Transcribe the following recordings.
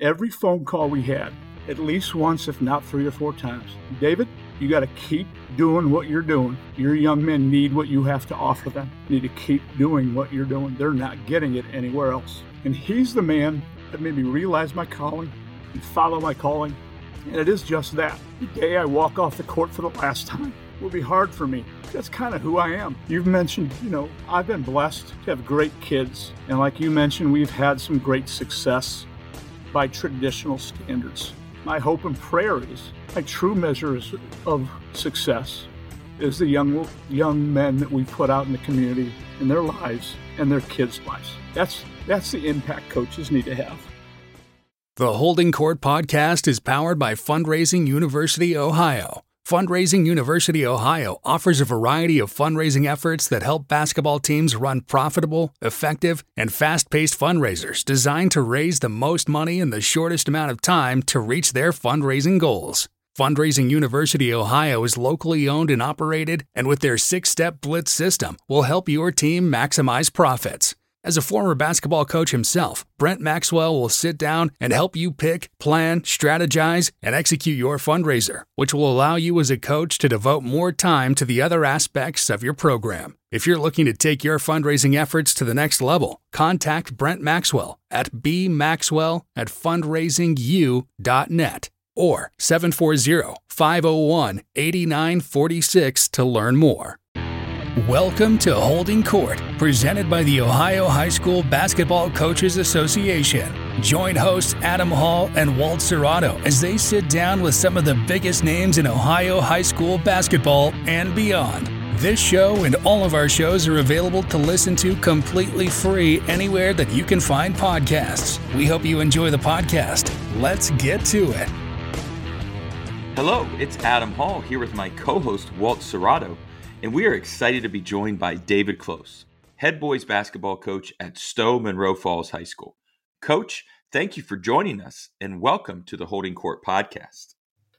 every phone call we had, at least once, if not three or four times. David, you got to keep doing what you're doing. Your young men need what you have to offer them. You need to keep doing what you're doing. They're not getting it anywhere else. And he's the man that made me realize my calling and follow my calling. And it is just that. The day I walk off the court for the last time will be hard for me. That's kind of who I am. You've mentioned, you know, I've been blessed to have great kids. And like you mentioned, we've had some great success by traditional standards. My hope and prayer is my true measures of success is the young young men that we put out in the community in their lives and their kids' lives. That's that's the impact coaches need to have. The Holding Court podcast is powered by Fundraising University Ohio. Fundraising University Ohio offers a variety of fundraising efforts that help basketball teams run profitable, effective, and fast paced fundraisers designed to raise the most money in the shortest amount of time to reach their fundraising goals. Fundraising University Ohio is locally owned and operated, and with their six step blitz system, will help your team maximize profits. As a former basketball coach himself, Brent Maxwell will sit down and help you pick, plan, strategize, and execute your fundraiser, which will allow you as a coach to devote more time to the other aspects of your program. If you're looking to take your fundraising efforts to the next level, contact Brent Maxwell at bmaxwell at fundraisingu.net or 740 501 8946 to learn more. Welcome to Holding Court, presented by the Ohio High School Basketball Coaches Association. Join hosts Adam Hall and Walt Cerrato as they sit down with some of the biggest names in Ohio high school basketball and beyond. This show and all of our shows are available to listen to completely free anywhere that you can find podcasts. We hope you enjoy the podcast. Let's get to it. Hello, it's Adam Hall here with my co host Walt Cerrato and we are excited to be joined by David Close, head boys basketball coach at Stow Munroe Falls High School. Coach, thank you for joining us and welcome to the Holding Court podcast.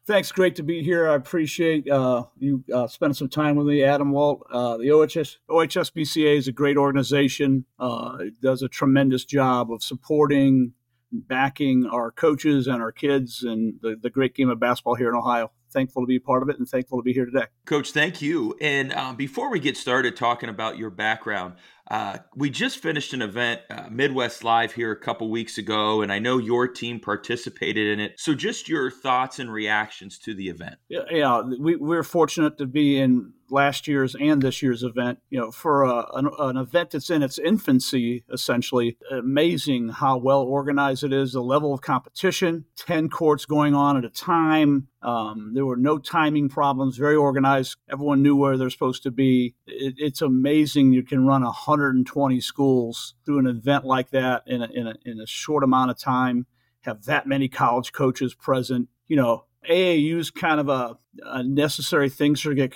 Thanks, great to be here. I appreciate uh, you uh, spending some time with me, Adam Walt. Uh, the OHS, OHSBCA is a great organization. Uh, it does a tremendous job of supporting, backing our coaches and our kids and the, the great game of basketball here in Ohio thankful to be part of it and thankful to be here today. Coach, thank you. And um, before we get started talking about your background, uh, we just finished an event, uh, Midwest Live, here a couple weeks ago, and I know your team participated in it. So, just your thoughts and reactions to the event. Yeah, yeah we, we're fortunate to be in last year's and this year's event. You know, for a, an, an, event that's in its infancy, essentially, amazing how well organized it is. The level of competition, ten courts going on at a time. Um, there were no timing problems. Very organized. Everyone knew where they're supposed to be. It, it's amazing you can run 120 schools through an event like that in a, in a, in a short amount of time. Have that many college coaches present. You know, AAU is kind of a, a, necessary thing to get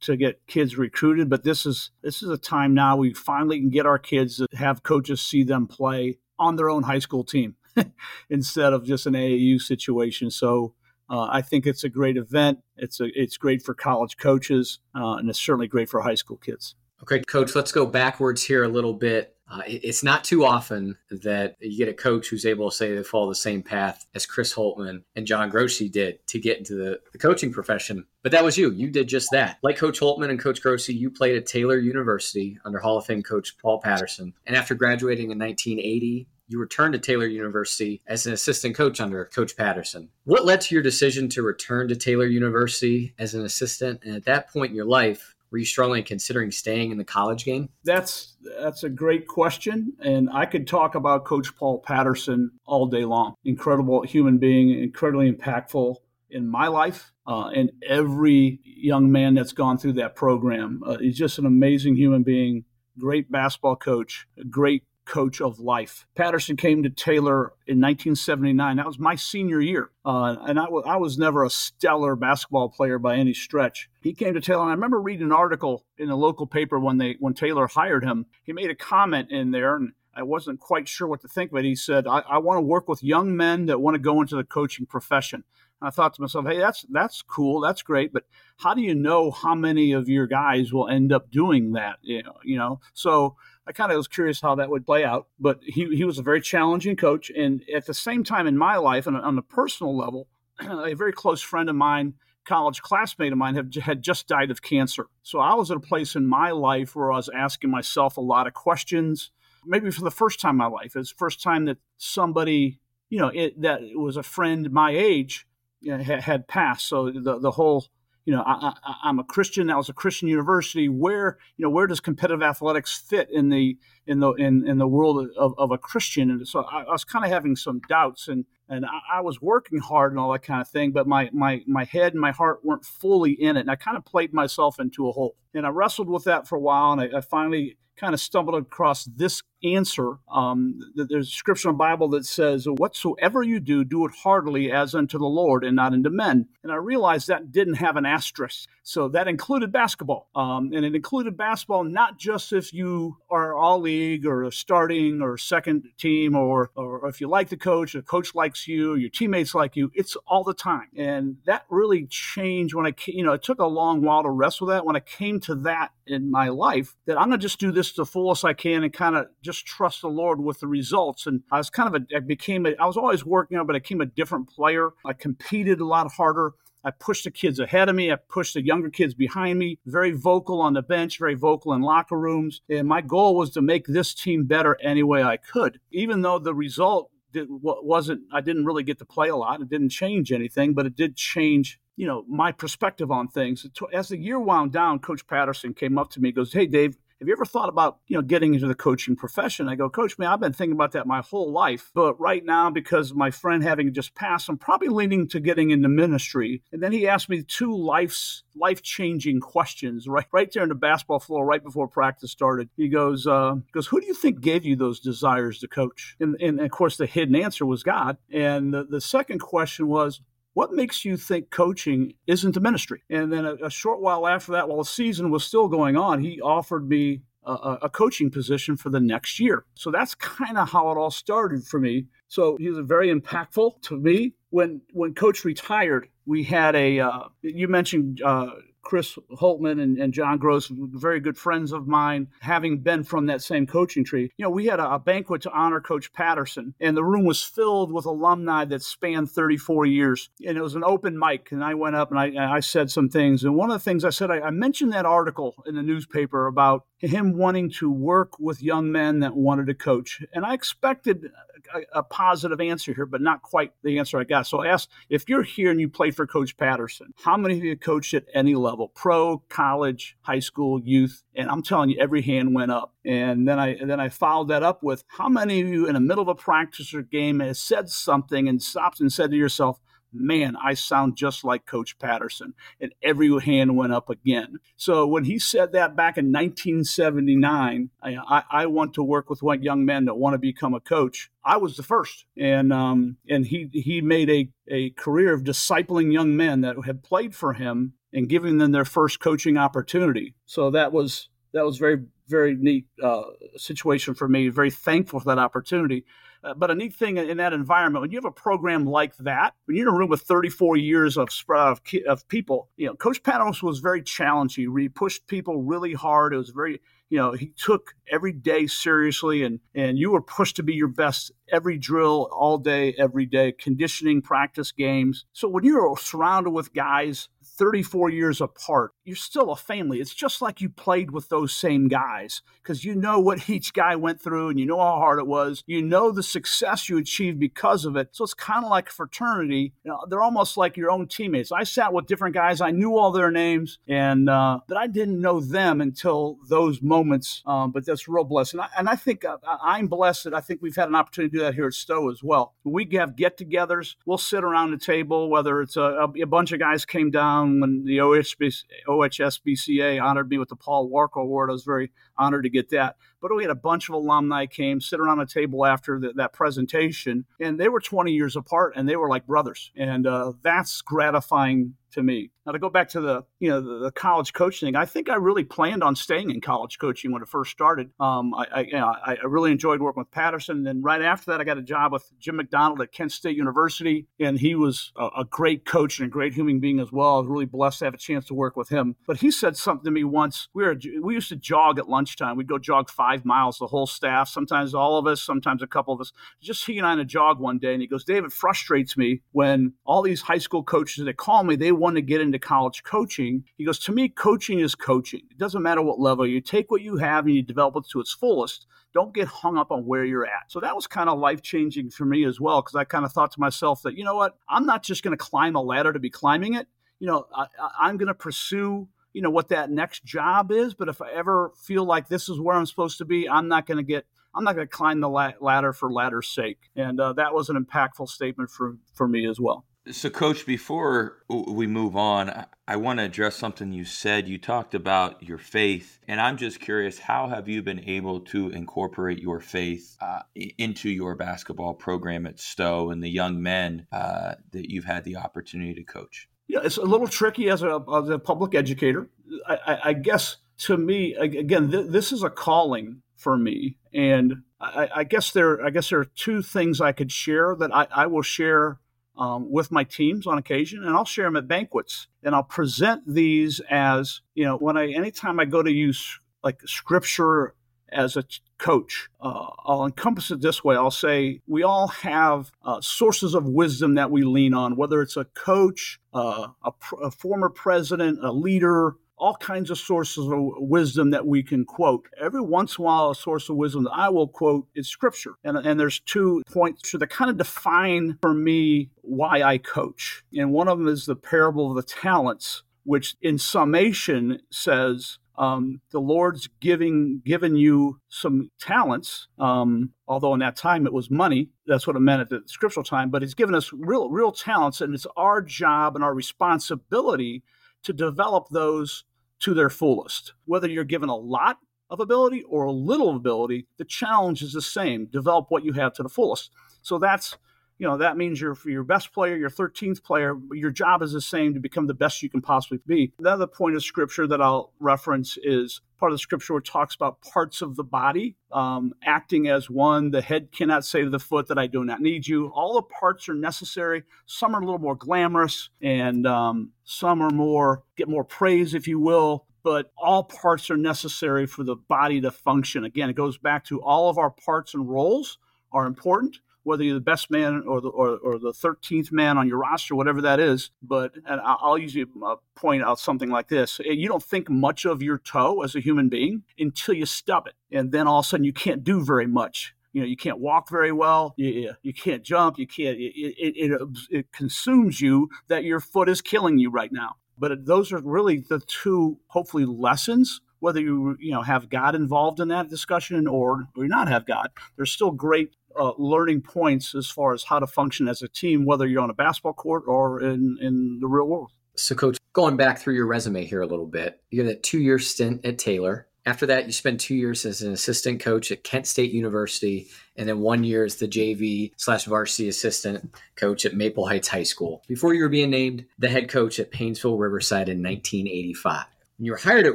to get kids recruited, but this is this is a time now we finally can get our kids to have coaches see them play on their own high school team instead of just an AAU situation. So uh, I think it's a great event. It's a it's great for college coaches, uh, and it's certainly great for high school kids. Okay, coach, let's go backwards here a little bit. Uh, it's not too often that you get a coach who's able to say they follow the same path as Chris Holtmann and John Groce did to get into the, the coaching profession. But that was you. You did just that. Like Coach Holtmann and Coach Groce, you played at Taylor University under Hall of Fame coach Paul Patterson. And after graduating in 1980, you returned to Taylor University as an assistant coach under Coach Patterson. What led to your decision to return to Taylor University as an assistant? And at that point in your life, were you struggling considering staying in the college game? That's that's a great question, and I could talk about Coach Paul Patterson all day long. Incredible human being, incredibly impactful in my life uh, and every young man that's gone through that program. Uh, he's just an amazing human being, great basketball coach, great coach of life. Patterson came to Taylor in 1979. That was my senior year. Uh, and I, w- I was never a stellar basketball player by any stretch. He came to Taylor, and I remember reading an article in a local paper when they when Taylor hired him. He made a comment in there, and I wasn't quite sure what to think, but he said, I, I want to work with young men that want to go into the coaching profession. I thought to myself, hey, that's that's cool, that's great, but how do you know how many of your guys will end up doing that? You know, you know. So I kind of was curious how that would play out. But he he was a very challenging coach, and at the same time in my life, and on a personal level, a very close friend of mine college classmate of mine have, had just died of cancer. So I was at a place in my life where I was asking myself a lot of questions, maybe for the first time in my life. It's the first time that somebody, you know, it, that was a friend my age you know, had, had passed. So the, the whole you know, I, am a Christian. That was a Christian university. Where, you know, where does competitive athletics fit in the in the in, in the world of, of a Christian? And so I, I was kind of having some doubts, and and I, I, was working hard and all that kind of thing, but my my my head and my heart weren't fully in it, and I kind of played myself into a hole. And I wrestled with that for a while, and I, I finally kind of stumbled across this answer. Um, there's a scripture in the Bible that says, Whatsoever you do, do it heartily as unto the Lord and not unto men. And I realized that didn't have an asterisk. So that included basketball. Um, and it included basketball not just if you are all league or a starting or second team or, or if you like the coach, the coach likes you, your teammates like you. It's all the time. And that really changed when I, you know, it took a long while to wrestle that. When I came to that in my life, that I'm going to just do this the fullest I can and kind of just trust the Lord with the results. And I was kind of a, I became a, I was always working on, but I became a different player. I competed a lot harder. I pushed the kids ahead of me. I pushed the younger kids behind me. Very vocal on the bench, very vocal in locker rooms. And my goal was to make this team better any way I could. Even though the result did, wasn't, I didn't really get to play a lot. It didn't change anything, but it did change you know my perspective on things as the year wound down coach patterson came up to me goes hey dave have you ever thought about, you know, getting into the coaching profession? I go, Coach, man, I've been thinking about that my whole life. But right now, because my friend having just passed, I'm probably leaning to getting into ministry. And then he asked me two life's life-changing questions right right there in the basketball floor right before practice started. He goes, uh, goes, who do you think gave you those desires to coach? And, and of course, the hidden answer was God. And the, the second question was, what makes you think coaching isn't a ministry? And then a, a, short while after that, while the season was still going on, he offered me a, a coaching position for the next year. So that's kind of how it all started for me. So he was very impactful to me. When when Coach retired, we had a. Uh, you mentioned uh, Chris Holtmann and, and, John Groce, very good friends of mine, having been from that same coaching tree. You know, we had a, a, banquet to honor Coach Patterson, and the room was filled with alumni that spanned 34 years. And it was an open mic, and I went up and I, I said some things. And one of the things I said, I, I mentioned that article in the newspaper about him wanting to work with young men that wanted to coach. And I expected a, a, positive answer here, but not quite the answer I got. So I asked if you're here and you played for Coach Patterson, how many of you coached at any level, pro, college, high school, youth? And I'm telling you, every hand went up. And then I and then I followed that up with how many of you in the middle of a practice or game has said something and stopped and said to yourself, man, I sound just like Coach Patterson. And every hand went up again. So when he said that back in 1979, I, I, I want to work with young men that want to become a coach. I was the first, and um, and he he made a a career of discipling young men that had played for him and giving them their first coaching opportunity. So that was that was very very neat uh, situation for me. Very thankful for that opportunity. Uh, but a neat thing in that environment, when you have a program like that, when you're in a room with 34 years of of, of people, you know, Coach Panos was very challenging. He pushed people really hard. It was very, you know, he took every day seriously, and and you were pushed to be your best every drill, all day, every day, conditioning, practice, games. So when you're surrounded with guys 34 years apart, you're still a family. It's just like you played with those same guys because you know what each guy went through and you know how hard it was. You know the success you achieved because of it. So it's kind of like a fraternity. You know, they're almost like your own teammates. I sat with different guys. I knew all their names, and uh, but I didn't know them until those moments. Um, but that's real blessed. And I, and I think uh, I'm blessed that I think we've had an opportunity to do that here at Stow as well. We have get-togethers. We'll sit around the table, whether it's a, a bunch of guys came down when the OHSBCA honored me with the Paul Warco Award. I was very honored to get that. But we had a bunch of alumni came, sit around a table after the, that presentation, and they were 20 years apart, and they were like brothers, and uh, that's gratifying to me. Now to go back to the you know the, the, college coaching I think I really planned on staying in college coaching when it first started. Um, I I, you know, I, really enjoyed working with Patterson, and then right after that, I got a job with Jim McDonald at Kent State University, and he was a, a great coach and a great human being as well. I was really blessed to have a chance to work with him. But he said something to me once. We were we used to jog at lunchtime. We'd go jog five miles, the whole staff, sometimes all of us, sometimes a couple of us. Just he and I on a jog one day, and he goes, "David, frustrates me when all these high school coaches that call me, they want to get into college coaching. He goes, To me, coaching is coaching. It doesn't matter what level. You take what you have and you develop it to its fullest. Don't get hung up on where you're at. So that was kind of life changing for me as well, because I kind of thought to myself that, you know what, I'm not just going to climb a ladder to be climbing it. You know, I, I'm going to pursue you know what that next job is but if i ever feel like this is where i'm supposed to be i'm not going to get i'm not going to climb the ladder for ladder's sake and uh, that was an impactful statement for for me as well so, Coach, before we move on, I want to address something you said. You talked about your faith, and I'm just curious how have you been able to incorporate your faith uh, into your basketball program at Stow and the young men uh, that you've had the opportunity to coach? Yeah, it's a little tricky as a, as a public educator. I, I, I, guess to me, again, th- this is a calling for me, and I, I, guess there, I guess there are two things I could share that I, will share um, with my teams on occasion, and I'll share them at banquets. And I'll present these as you know when I anytime I go to use like scripture as a coach. Uh, I'll encompass it this way. I'll say we all have uh, sources of wisdom that we lean on, whether it's a coach, uh, a, pr- a, former president, a leader, all kinds of sources of wisdom that we can quote. Every once in a while, a source of wisdom that I will quote is scripture. And, and there's two points that kind of define for me why I coach. And one of them is the parable of the talents, which in summation says, um, the Lord's giving given you some talents. Um, although in that time it was money, that's what it meant at the scriptural time. But He's given us real real talents, and it's our job and our responsibility to develop those to their fullest. Whether you're given a lot of ability or a little ability, the challenge is the same. Develop what you have to the fullest. So that's you know that means you're your best player, your 13th player. Your job is the same to become the best you can possibly be. The other point of scripture that I'll reference is part of the scripture where it talks about parts of the body um, acting as one. The head cannot say to the foot that I do not need you. All the parts are necessary. Some are a little more glamorous, and um, some are more get more praise, if you will but all parts are necessary for the body to function. Again, it goes back to all of our parts and roles are important, whether you're the best man or the or, or the 13th man on your roster, whatever that is. But and I'll usually uh, point out something like this: you don't think much of your toe as a human being until you stub it, and then all of a sudden you can't do very much. You know, you can't walk very well. You, you can't jump. You can't. It, it, it, it consumes you that your foot is killing you right now. But those are really the two, hopefully, lessons whether you you know have God involved in that discussion or or not have God. There's still great uh, learning points as far as how to function as a team, whether you're on a basketball court or in, in the real world. So, coach, going back through your resume here a little bit, you had that two year stint at Taylor. After that, you spent two years as an assistant coach at Kent State University, and then one year as the JV slash varsity assistant coach at Maple Heights High School before you were being named the head coach at Painesville Riverside in 1985. When you were hired at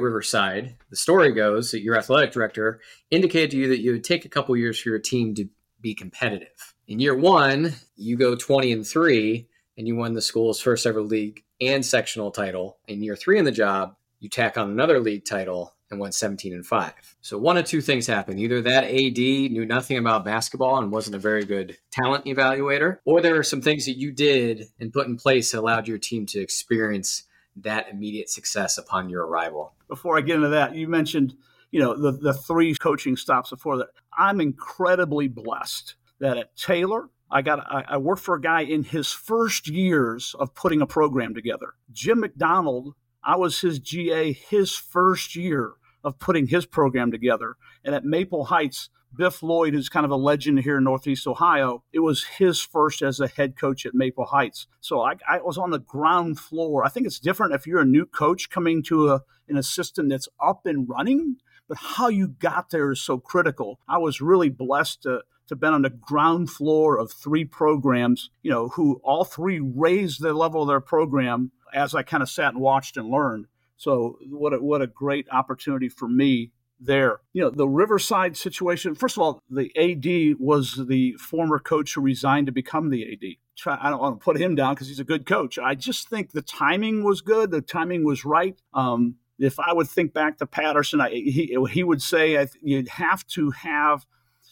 Riverside, the story goes that your athletic director indicated to you that you would take a couple years for your team to be competitive. In year one, you go 20 and three, and you won the school's first ever league and sectional title. In year three in the job, you tack on another league title and went 17 and 5. So one of two things happened. Either that AD knew nothing about basketball and wasn't a very good talent evaluator, or there are some things that you did and put in place that allowed your team to experience that immediate success upon your arrival. Before I get into that, you mentioned you know, the, the three coaching stops before that. I'm incredibly blessed that at Taylor, I got I, I worked for a guy in his first years of putting a program together. Jim McDonald, I was his GA his first year of putting his program together. And at Maple Heights, Biff Lloyd, who's kind of a legend here in Northeast Ohio, it was his first as a head coach at Maple Heights. So I, I was on the ground floor. I think it's different if you're a new coach coming to a, an assistant that's up and running but how you got there is so critical. I was really blessed to to been on the ground floor of three programs, you know, who all three raised the level of their program as I kind of sat and watched and learned. So what a, what a great opportunity for me there. You know, the Riverside situation, first of all, the AD was the former coach who resigned to become the AD. I don't want to put him down because he's a good coach. I just think the timing was good. The timing was right. Um, if I would think back to Patterson, I, he, he would say I, you'd have to have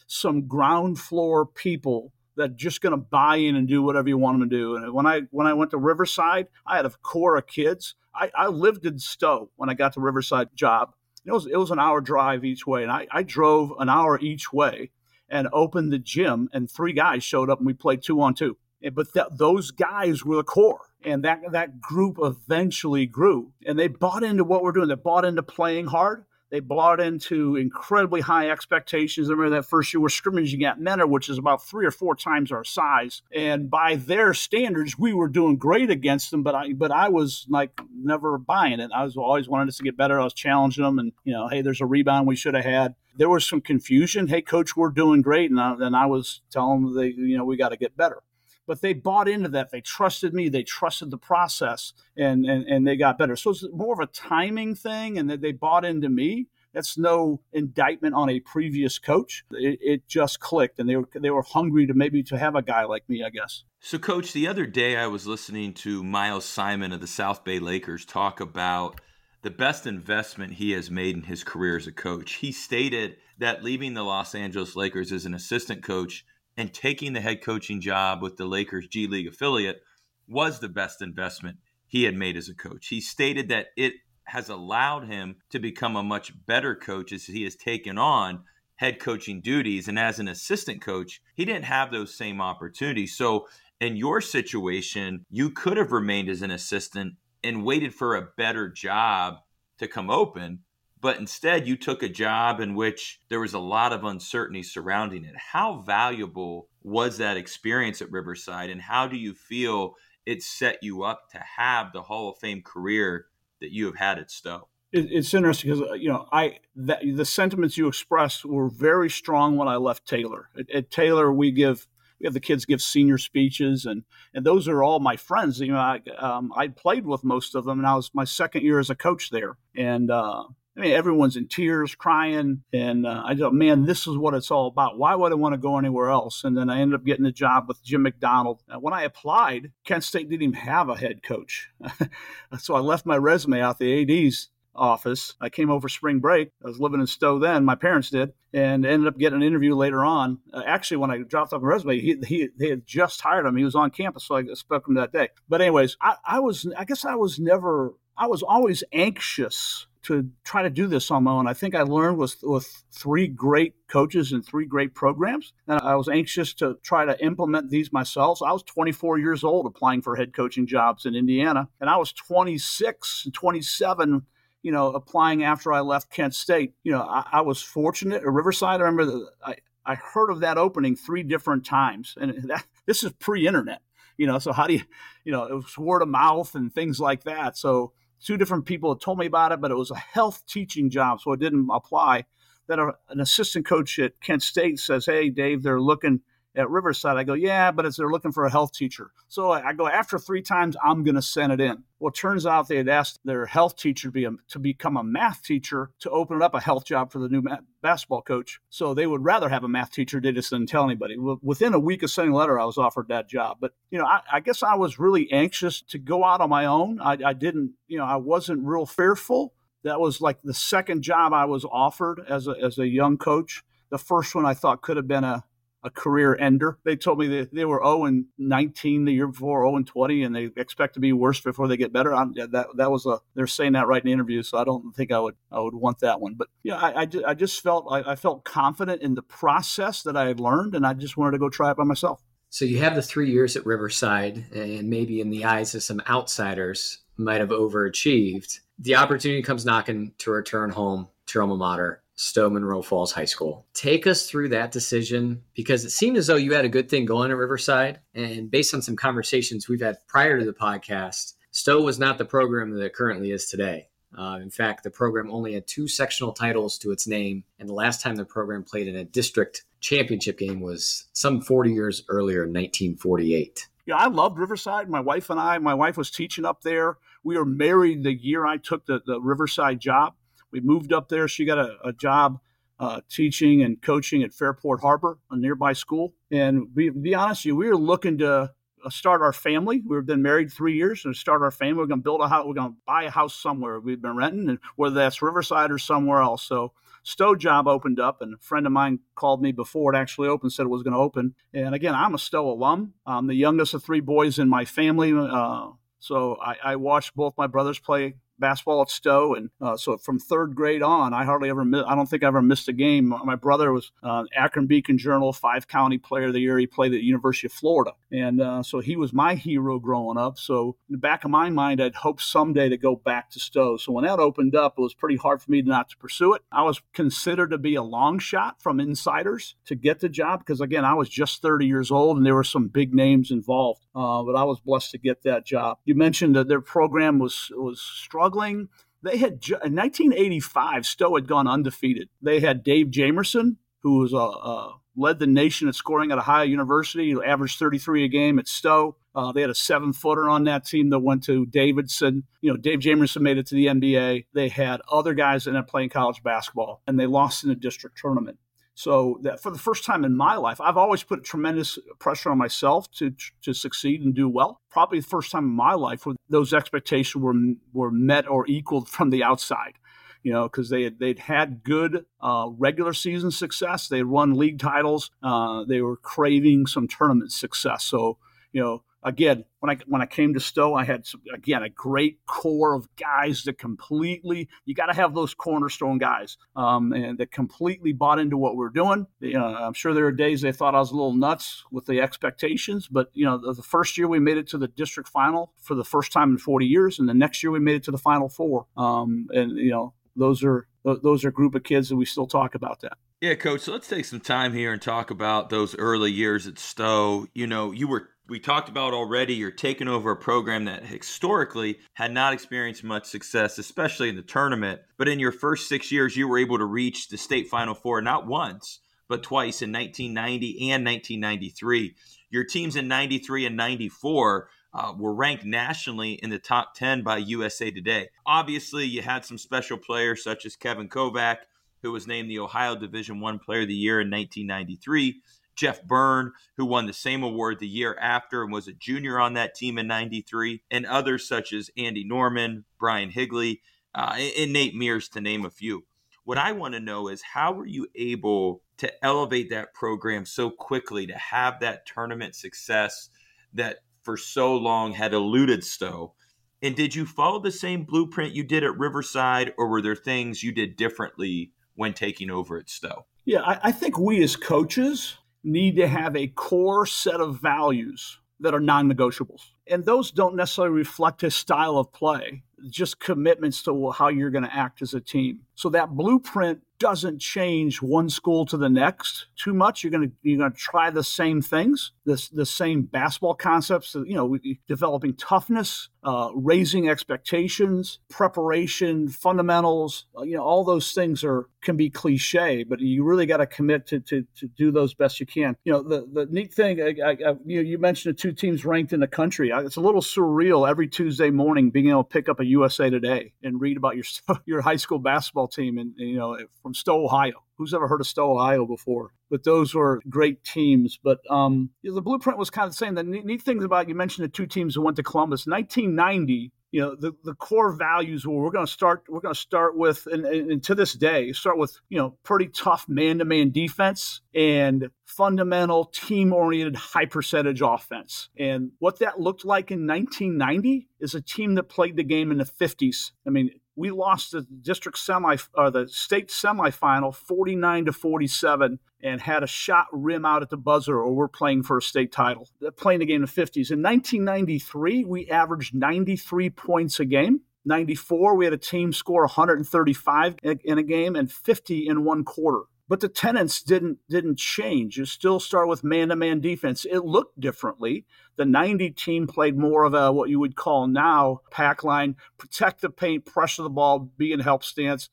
some ground floor people that just going to buy in and do whatever you want them to do. And when I when I went to Riverside, I had a core of kids. I, I lived in Stow when I got the Riverside job. It was it was an hour drive each way, and I, I drove an hour each way and opened the gym, and three guys showed up, and we played two on two. But th- those guys were the core, and that that group eventually grew, and they bought into what we're doing. They bought into playing hard they bought into incredibly high expectations. I remember that first year we're scrimmaging at Mentor, which is about three or four times our size. And by their standards, we were doing great against them. But I, but I was like never buying it. I was always wanted us to get better. I was challenging them, and you know, hey, there's a rebound we should have had. There was some confusion. Hey, coach, we're doing great, and I, I was telling them, they, you know, we got to get better but they bought into that. They trusted me. They trusted the process, and and, and they got better. So it's more of a timing thing, and that they bought into me. That's no indictment on a previous coach. It, it, just clicked, and they were they were hungry to maybe to have a guy like me, I guess. So, coach, the other day I was listening to Miles Simon of the South Bay Lakers talk about the best investment he has made in his career as a coach. He stated that leaving the Los Angeles Lakers as an assistant coach and taking the head coaching job with the Lakers G League affiliate was the best investment he had made as a coach. He stated that it has allowed him to become a much better coach as he has taken on head coaching duties. And as an assistant coach, he didn't have those same opportunities. So, in your situation, you could have remained as an assistant and waited for a better job to come open but instead you took a job in which there was a lot of uncertainty surrounding it. How valuable was that experience at Riverside, and how do you feel it set you up to have the Hall of Fame career that you have had at Stow? it's interesting because uh, you know I that, the sentiments you expressed were very strong when I left Taylor. At, at, Taylor, we give we have the kids give senior speeches, and and those are all my friends. You know, I um, I played with most of them, and I was my second year as a coach there, and uh, I mean, everyone's in tears, crying, and uh, I thought, man, this is what it's all about. Why would I want to go anywhere else? And then I ended up getting a job with Jim McDonald. Uh, when I applied, Kent State didn't even have a head coach, so I left my resume out the AD's office. I came over spring break. I was living in Stow then. My parents did, and ended up getting an interview later on. Uh, actually, when I dropped off my resume, he, he they had just hired him. He was on campus, so I spoke to him that day. But anyways, I, I was I guess I was never I was always anxious to try to do this on my own. I think I learned with with three great coaches and three great programs, and I was anxious to try to implement these myself. So I was 24 years old applying for head coaching jobs in Indiana, and I was 26 and 27 you know, applying after I left Kent State. You know, I, I was fortunate at Riverside. I remember that I, I heard of that opening three different times, and that, this is pre-internet. You know, so how do you, you know, it was word of mouth and things like that. So two different people had told me about it, but it was a health teaching job, so it didn't apply. Then an assistant coach at Kent State says, "Hey, Dave, they're looking at Riverside." I go, "Yeah, but they're looking for a health teacher." So I, go, after three times, I'm going to send it in. Well, it turns out they had asked their health teacher to be a, to become a math teacher to open up a health job for the new basketball coach. So they would rather have a math teacher. They just didn't tell anybody. Within a week of sending a letter, I was offered that job. But you know, I, I guess I was really anxious to go out on my own. I, I didn't, you know, I wasn't real fearful. That was like the second job I was offered as a, as a young coach. The first one I thought could have been a a career ender. They told me that they were 0 and 19 the year before, 0 and 20, and they expect to be worse before they get better. I'm, that that was a they're saying that right in the interview, so I don't think I would I would want that one. But yeah, I, I, I just felt I, I felt confident in the process that I had learned, and I just wanted to go try it by myself. So you have the three years at Riverside, and maybe in the eyes of some outsiders, might have overachieved. The opportunity comes knocking to return home to alma mater. Stow Munroe Falls High School. Take us through that decision because it seemed as though you had a good thing going at Riverside. And based on some conversations we've had prior to the podcast, Stow was not the program that it currently is today. Uh, in fact, the program only had two sectional titles to its name, and the last time the program played in a district championship game was some 40 years earlier in 1948. Yeah, I loved Riverside. My wife and I, my wife was teaching up there. We were married the year I took the, the Riverside job. We moved up there. She got a, a job uh, teaching and coaching at Fairport Harbor, a nearby school. And be, be honest with you, we were looking to uh, start our family. We've been married three years and start our family. We're going to build a house. We're going to buy a house somewhere. We've been renting, and whether that's Riverside or somewhere else. So Stow job opened up, and a friend of mine called me before it actually opened, said it was going to open. And again, I'm a Stow alum. I'm the youngest of three boys in my family. Uh, so I, I watched both my brothers play basketball at Stow, and uh, so from third grade on, I hardly ever I don't think I ever missed a game. My brother was uh, Akron Beacon Journal five county player of the year. He played at the University of Florida, and uh, so he was my hero growing up. So in the back of my mind, I'd hoped someday to go back to Stow. So when that opened up, it was pretty hard for me not to pursue it. I was considered to be a long shot from insiders to get the job because again, I was just 30 years old, and there were some big names involved. Uh, but I was blessed to get that job. You mentioned that their program was was struggling struggling. They had in 1985, Stow had gone undefeated. They had Dave Jamerson, who was a, a led the nation at scoring at Ohio University. Averaged 33 a game at Stow. Uh, they had a seven footer on that team that went to Davidson. You know, Dave Jamerson made it to the NBA. They had other guys that ended up playing college basketball, and they lost in the district tournament. So that for the first time in my life, I've always put tremendous pressure on myself to to succeed and do well. Probably the first time in my life where those expectations were were met or equaled from the outside. You know, because they had they'd had good uh, regular season success, they won league titles, uh, they were craving some tournament success. So you know, again, when I when I came to Stow, I had some, again a great core of guys that completely you got to have those cornerstone guys um, and that completely bought into what we're doing. You know, I'm sure there are days they thought I was a little nuts with the expectations, but you know, the, the, first year we made it to the district final for the first time in 40 years, and the next year we made it to the final four. Um, and you know, those are those are a group of kids that we still talk about that. Yeah, coach. So let's take some time here and talk about those early years at Stow. You know, you were we talked about already, you're taking over a program that historically had not experienced much success, especially in the tournament. But in your first six years, you were able to reach the state Final Four not once, but twice in 1990 and 1993. Your teams in 93 and 94 uh, were ranked nationally in the top 10 by USA Today. Obviously, you had some special players such as Kevin Kovac, who was named the Ohio Division One Player of the Year in 1993. Jeff Byrne, who won the same award the year after and was a junior on that team in 93, and others such as Andy Norman, Brian Higley, uh, and Nate Mears, to name a few. What I want to know is how were you able to elevate that program so quickly to have that tournament success that for so long had eluded Stow? And did you follow the same blueprint you did at Riverside, or were there things you did differently when taking over at Stow? Yeah, I, I think we as coaches need to have a core set of values that are non negotiables. And those don't necessarily reflect his style of play, just commitments to how you're going to act as a team. So that blueprint doesn't change one school to the next too much. You're going to you're going to try the same things, the, the same basketball concepts. You know, developing toughness, uh, raising expectations, preparation, fundamentals. Uh, you know, all those things are can be cliche, but you really got to commit to, to do those best you can. You know, the the neat thing, I, I, you know, you mentioned the two teams ranked in the country. It's a little surreal every Tuesday morning being able to pick up a USA Today and read about your your high school basketball team and you know from Stow, Ohio. Who's ever heard of Stow, Ohio before? But those were great teams. But um, you know, the blueprint was kind of the same. The neat, things about you mentioned the two teams who went to Columbus. 1990, you know the, the core values were we're going to start we're going to start with and, and, to this day start with you know pretty tough man-to-man defense and fundamental team oriented high percentage offense and what that looked like in 1990 is a team that played the game in the 50s i mean we lost the district semi or the state semifinal 49 to 47 and had a shot rim out at the buzzer or we're playing for a state title. Playing the game in the 50s in 1993 we averaged 93 points a game. 94 we had a team score 135 in a game and 50 in one quarter but the tenants didn't didn't change. You still start with man to man defense. It looked differently. The 90 team played more of a what you would call now pack line, protect the paint, pressure the ball, be in help stance.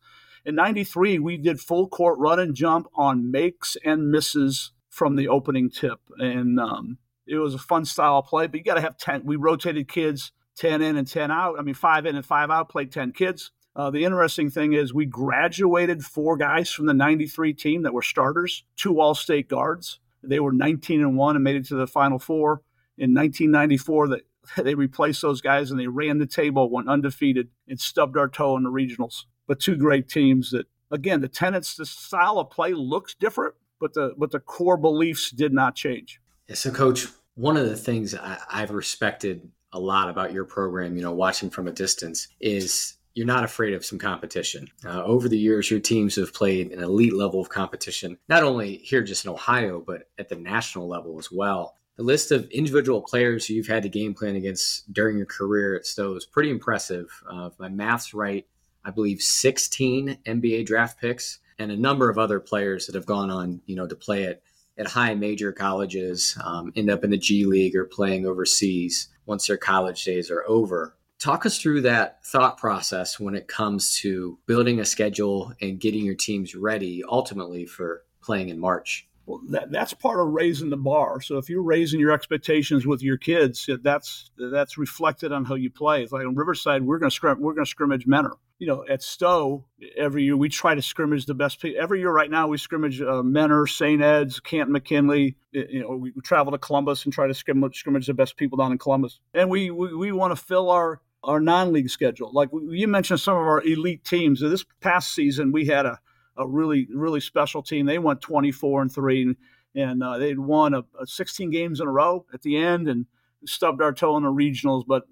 In 93, we did full court run and jump on makes and misses from the opening tip. And um, it was a fun style of play, but you got to have 10. We rotated kids 10 in and 10 out. I mean, five in and five out, played 10 kids. Uh, the interesting thing is we graduated four guys from the 93 team that were starters, two all state guards. They were 19 and 1 and made it to the final four. In 1994, that they replaced those guys and they ran the table, went undefeated, and stubbed our toe in the regionals. But two great teams that, again, the tenets, the style of play looks different, but the but the core beliefs did not change. Yeah, so, coach, one of the things I, I've respected a lot about your program, you know, watching from a distance, is you're not afraid of some competition. Uh, over the years, your teams have played an elite level of competition, not only here just in Ohio, but at the national level as well. The list of individual players you've had to game plan against during your career at Stow is pretty impressive. Uh, if my math's right, I believe 16 NBA draft picks and a number of other players that have gone on, you know, to play at, at high major colleges, um, end up in the G League or playing overseas once their college days are over. Talk us through that thought process when it comes to building a schedule and getting your teams ready ultimately for playing in March. Well, that, that's part of raising the bar. So if you're raising your expectations with your kids, that's that's reflected on how you play. It's like on Riverside, we're going to scrim, we're going to scrimmage Mentor. You know, at Stow, every year we try to scrimmage the best people. Every year, right now, we scrimmage uh, Mentor, St. Ed's, Canton McKinley. You know, we travel to Columbus and try to scrimmage, scrimmage the best people down in Columbus. And we we, we want to fill our our non-league schedule. Like you mentioned, some of our elite teams. This past season, we had a, a really really special team. They went 24 and three, and, uh, they'd won a, a 16 games in a row at the end, and stubbed our toe in the regionals. But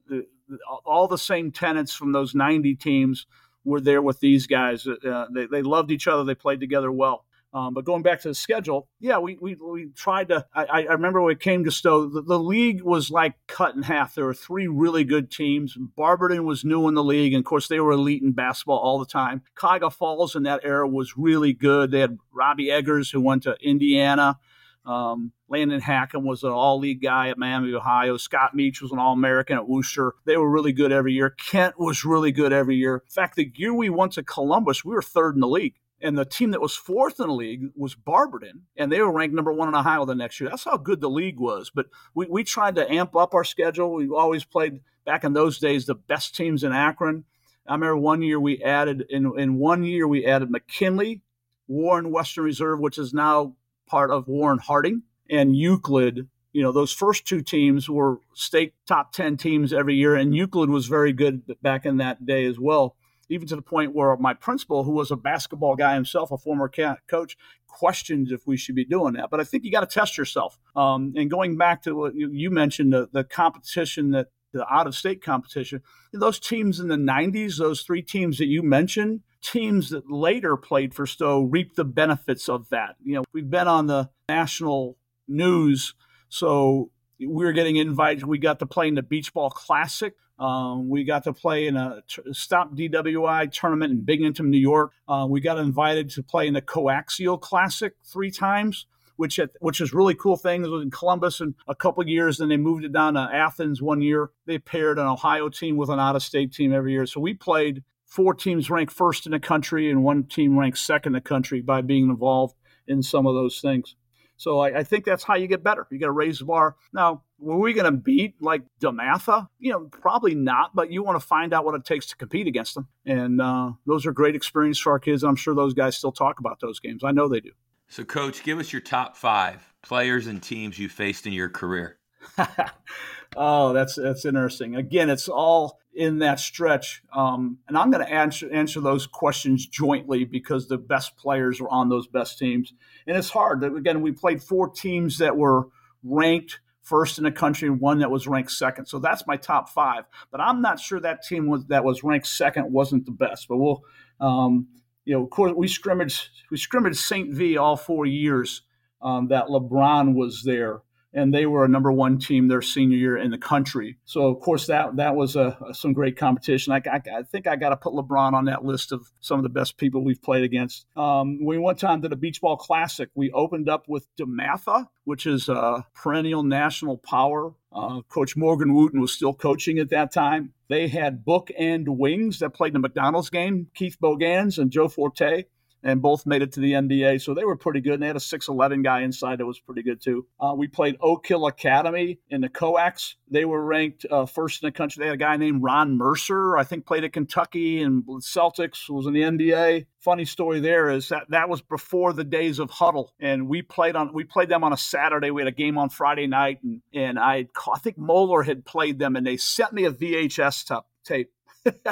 all the same tenants from those 90 teams were there with these guys. Uh, they, they loved each other. They played together well. Um, but going back to the schedule, yeah, we, we, we tried to. I, I remember when it came to Stow, the, the, league was like cut in half. There were three really good teams. Barberton was new in the league, and of course, they were elite in basketball all the time. Cuyahoga Falls in that era was really good. They had Robbie Eggers, who went to Indiana. Um, Landon Hackim was an all league guy at Miami, Ohio. Scott Meach was an all American at Wooster. They were really good every year. Kent was really good every year. In fact, the year we went to Columbus, we were third in the league. And the team that was fourth in the league was Barberton, and they were ranked number one in Ohio the next year. That's how good the league was. But we, we tried to amp up our schedule. We always played back in those days the best teams in Akron. I remember one year we added in in one year we added McKinley, Warren Western Reserve, which is now part of Warren Harding, and Euclid. You know, those first two teams were state top 10 teams every year, and Euclid was very good back in that day as well even to the point where my principal, who was a basketball guy himself, a former coach, questioned if we should be doing that. But I think you got to test yourself. Um, and going back to what you, you mentioned, the, the competition that the out of state competition, those teams in the 90s, those three teams that you mentioned, teams that later played for Stow reaped the benefits of that. You know, we've been on the national news, so we were getting invited. We got to play in the Beach Ball Classic. Um, we got to play in a t- Stop DWI tournament in Binghamton, New York. Uh, we got invited to play in the Coaxial Classic three times, which at, which is really cool thing. It was in Columbus in a couple years, then they moved it down to Athens one year. They paired an Ohio team with an out-of-state team every year. So we played four teams ranked first in the country and one team ranked second in the country by being involved in some of those things. So I, I think that's how you get better. You got to raise the bar. Now, were we going to beat like DeMatha? You know, probably not, but you want to find out what it takes to compete against them. And uh, those are great experience for our kids. I'm sure those guys still talk about those games. I know they do. So, coach, give us your top five players and teams you faced in your career. oh, that's that's interesting. Again, it's all in that stretch, um, and I'm going to answer answer those questions jointly because the best players were on those best teams, and it's hard. Again, we played four teams that were ranked first in the country and one that was ranked second. So that's my top five. But I'm not sure that team was, that was ranked second wasn't the best. But we'll, um, you know, of course, we scrimmaged we scrimmaged St. V all four years um, that LeBron was there. And they were a number one team their senior year in the country. So of course that that was a, a some great competition. I, I, I think I got to put LeBron on that list of some of the best people we've played against. Um, we went on to the Beach Ball Classic. We opened up with DeMatha, which is a perennial national power. Uh, Coach Morgan Wootten was still coaching at that time. They had Book and Wings that played in the McDonald's game, Keith Bogans and Joe Forte and both made it to the NBA. So they were pretty good. And they had a 6'11 guy inside that was pretty good too. Uh, we played Oak Hill Academy in the COACs. They were ranked uh, first in the country. They had a guy named Ron Mercer, I think played at Kentucky and Celtics, was in the NBA. Funny story there is that that was before the days of Hudl, and we played on we played them on a Saturday. We had a game on Friday night, and and I I think Moeller had played them, and they sent me a VHS tape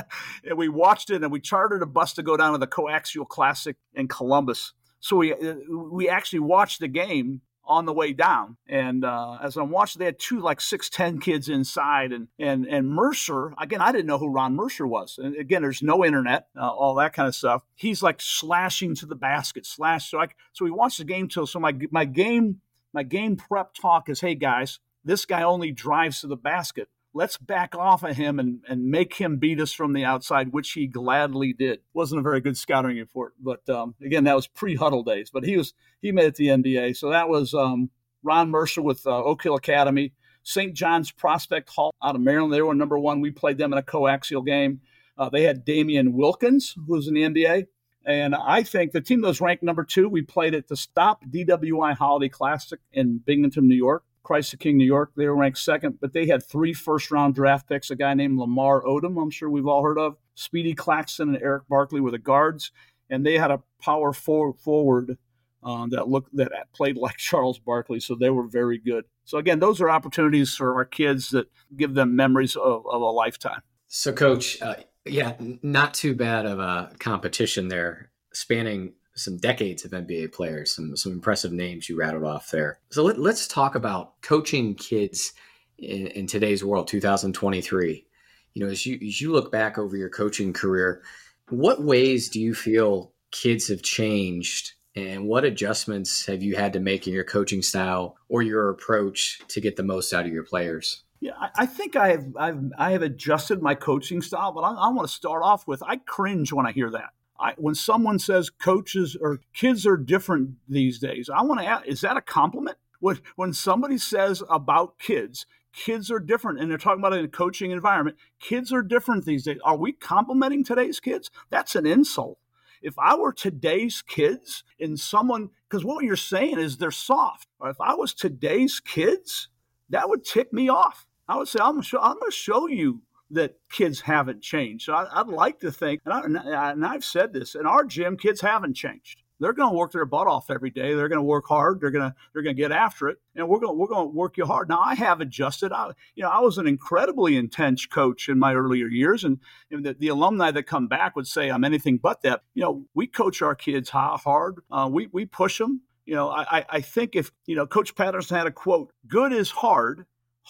and we watched it and we chartered a bus to go down to the coaxial classic in columbus. So we uh, we actually watched the game on the way down. And uh, as i'm watching they had two like 610 kids inside and and and mercer again i didn't know who ron mercer was. And again there's no internet uh, all that kind of stuff. He's like slashing to the basket slash so I, so we watched the game till so my my game my game prep talk is hey guys this guy only drives to the basket let's back off of him and, and make him beat us from the outside, which he gladly did. Wasn't a very good scouting report, but um, again, that was pre-Hudl days. But he was he made it to the NBA, so that was um, Ron Mercer with uh, Oak Hill Academy, St. John's Prospect Hall out of Maryland. They were number one. We played them in a coaxial game. Uh, they had Damien Wilkins, who was in the NBA. And I think the team that was ranked number two, we played at the Stop DWI Holiday Classic in Binghamton, New York. Christ the King, New York. They were ranked second, but they had three first round draft picks. A guy named Lamar Odom, I'm sure we've all heard of. Speedy Claxton and Erick Barkley were the guards, and they had a power forward um, that looked that played like Charles Barkley, so they were very good. So again, those are opportunities for our kids that give them memories of, of a lifetime. So, Coach, uh, yeah, not too bad of a competition there, spanning some decades of NBA players, some some impressive names you rattled off there. So let, us talk about coaching kids in, in, today's world, 2023. You know, as you as you look back over your coaching career, what ways do you feel kids have changed, and what adjustments have you had to make in your coaching style or your approach to get the most out of your players? Yeah, I think I have I've I have adjusted my coaching style, but I, I want to start off with I cringe when I hear that. I, when someone says coaches or kids are different these days, I want to ask, is that a compliment? When, when somebody says about kids, kids are different and they're talking about it in a coaching environment, kids are different these days. Are we complimenting today's kids? That's an insult. If I were today's kids and someone, because what you're saying is they're soft. If I was today's kids, that would tick me off. I would say, I'm going to show you that kids haven't changed. So I, would like to think, and, I, and I've said this, in our gym, kids haven't changed. They're going to work their butt off every day. They're going to work hard. They're going to they're going to get after it, and we're going we're going to work you hard. Now I have adjusted. I you know I was an incredibly intense coach in my earlier years, and, and the, the, alumni that come back would say I'm anything but that. You know we coach our kids hard. Uh, we we push them. You know I I think if you know Coach Patterson had a quote: "Good is hard,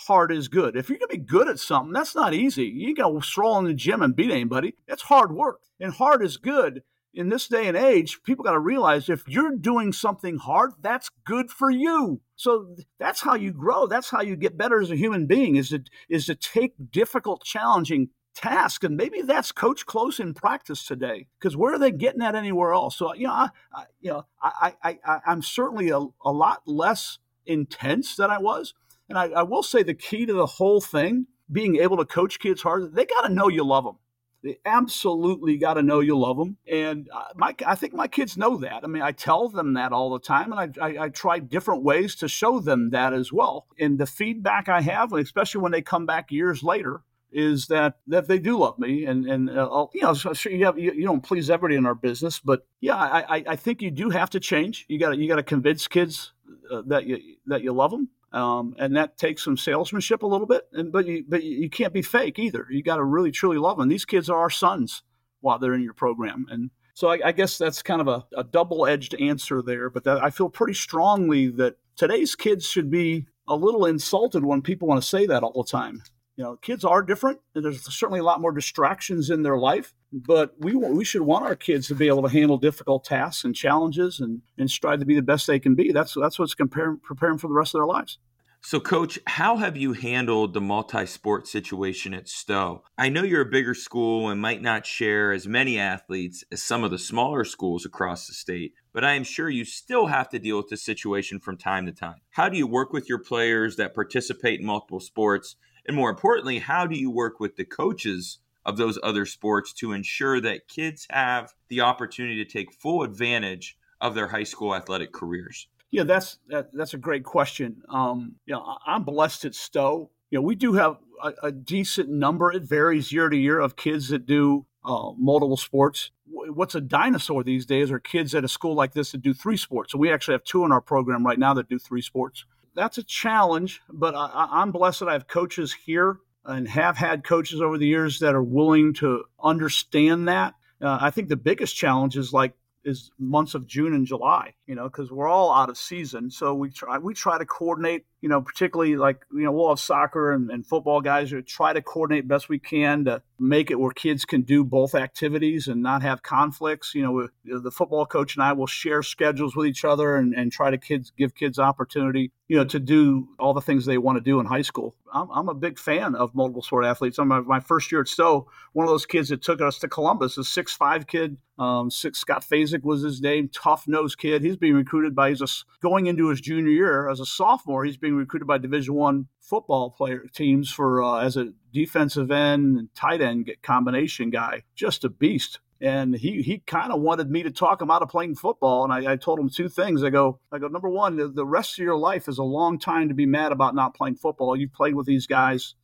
hard is good. If you're going to be good at something, that's not easy. You to stroll in the gym and beat anybody. That's hard work. And hard is good. In this day and age, people got to realize if you're doing something hard, that's good for you. So that's how you grow. That's how you get better as a human being is to, is to take difficult, challenging tasks. And maybe that's coach close in practice today because where are they getting that anywhere else? So, you know, I, I you know, I, I, I, I'm certainly a, a lot less intense than I was and I, I will say the key to the whole thing, being able to coach kids hard, they got to know you love them. They absolutely got to know you love them, and uh, my I think my kids know that. I mean, I tell them that all the time, and I, I, I try different ways to show them that as well. And the feedback I have, especially when they come back years later, is that that they do love me, and and uh, you know, you have you, you, don't please everybody in our business, but yeah, I I think you do have to change. You got you got to convince kids uh, that you that you love them um, and that takes some salesmanship a little bit. And but you but you can't be fake either. You got to really truly love them. These kids are our sons while they're in your program, and so I, I guess that's kind of a, a double edged answer there. But that, I feel pretty strongly that today's kids should be a little insulted when people want to say that all the time. You know, kids are different, and there's certainly a lot more distractions in their life. But we we should want our kids to be able to handle difficult tasks and challenges, and, and strive to be the best they can be. That's that's what's comparing, preparing for the rest of their lives. So, coach, how have you handled the multi sport situation at Stow? I know you're a bigger school and might not share as many athletes as some of the smaller schools across the state, but I am sure you still have to deal with this situation from time to time. How do you work with your players that participate in multiple sports? And more importantly, how do you work with the coaches of those other sports to ensure that kids have the opportunity to take full advantage of their high school athletic careers? Yeah, that's that, that's a great question. Um, you know, I'm blessed at Stow. You know, we do have a, a decent number. It varies year to year of kids that do uh, multiple sports. What's a dinosaur these days are kids at a school like this that do three sports. So we actually have two in our program right now that do three sports. That's a challenge, but I, I'm blessed that I have coaches here and have had coaches over the years that are willing to understand that. Uh, I think the biggest challenge is like is months of June and July, you know, because we're all out of season. So we try we try to coordinate, you know, particularly like you know we'll have soccer and, and football guys who try to coordinate best we can to make it where kids can do both activities and not have conflicts. You know, the football coach and I will share schedules with each other and, and try to kids give kids opportunity, you know, to do all the things they want to do in high school. I'm, I'm a big fan of multiple sport athletes. I'm my, my first year at Stow. One of those kids that took us to Columbus, a six five kid. Um, six, Scott Fazek was his name, tough nose kid. He's being recruited by he's a, going into his junior year as a sophomore. He's being recruited by Division One football player teams for uh, as a defensive end and tight end combination guy. Just a beast. And he he kind of wanted me to talk him out of playing football and I, I, told him two things. I go i go number one the, the, rest of your life is a long time to be mad about not playing football. You've played with these guys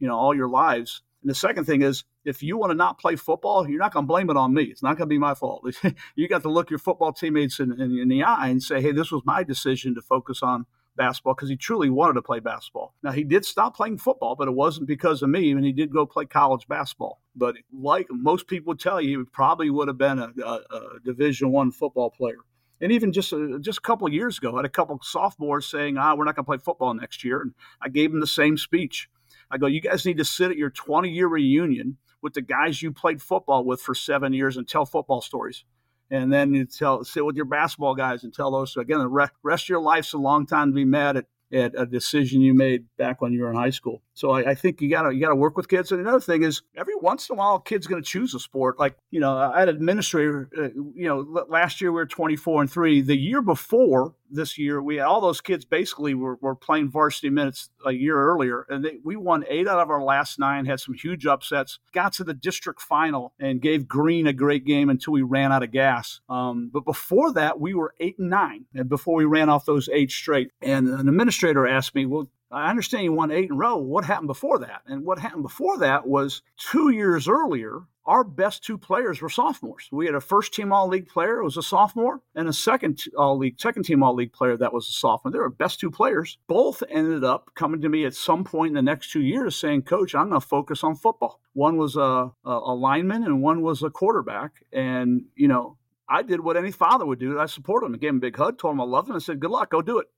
you know all your lives. And the second thing is if you want to not play football you're not going to blame it on me. It's not going to be my fault. You got to look your football teammates in, in, in the eye and say hey this was my decision to focus on basketball because he truly wanted to play basketball. Now he did stop playing football, but it wasn't because of me, and he did go play college basketball. But like most people would tell you, he probably would have been a, a, a Division One football player. And even just a, just a couple years ago, I had a couple sophomores saying, "Ah, we're not going to play football next year," and I gave them the same speech. I go, "You guys need to sit at your 20 year reunion." With the guys you played football with for seven years and tell football stories and then you tell sit with your basketball guys and tell those. So again, the rest of your life's a long time to be mad at at a decision you made back when you were in high school. So I, I think you gotta you gotta work with kids. And another thing is, every once in a while, a kid's to choose a sport. Like you know, I had an administrator. Uh, you know, last year we were twenty four and three. The year before this year, we had all those kids basically were, were playing varsity minutes a year earlier, and they, we won eight out of our last nine. Had some huge upsets. Got to the district final and gave Green a great game until we ran out of gas. Um, but before that, we were eight and nine, and before we ran off those eight straight. And an administrator asked me, "Well, I understand you won eight in a row. What happened before that? And what happened before that was two years earlier, our best two players were sophomores. We had a first team all league player, who was a sophomore, and a second all league, second team all league player that was a sophomore. They were best two players. Both ended up coming to me at some point in the next two years saying, Coach, I'm going to focus on football. One was a, a lineman and one was a quarterback. And, you know, I did what any father would do. I supported him. I gave him a big hug, told him I loved him, and said, Good luck, go do it.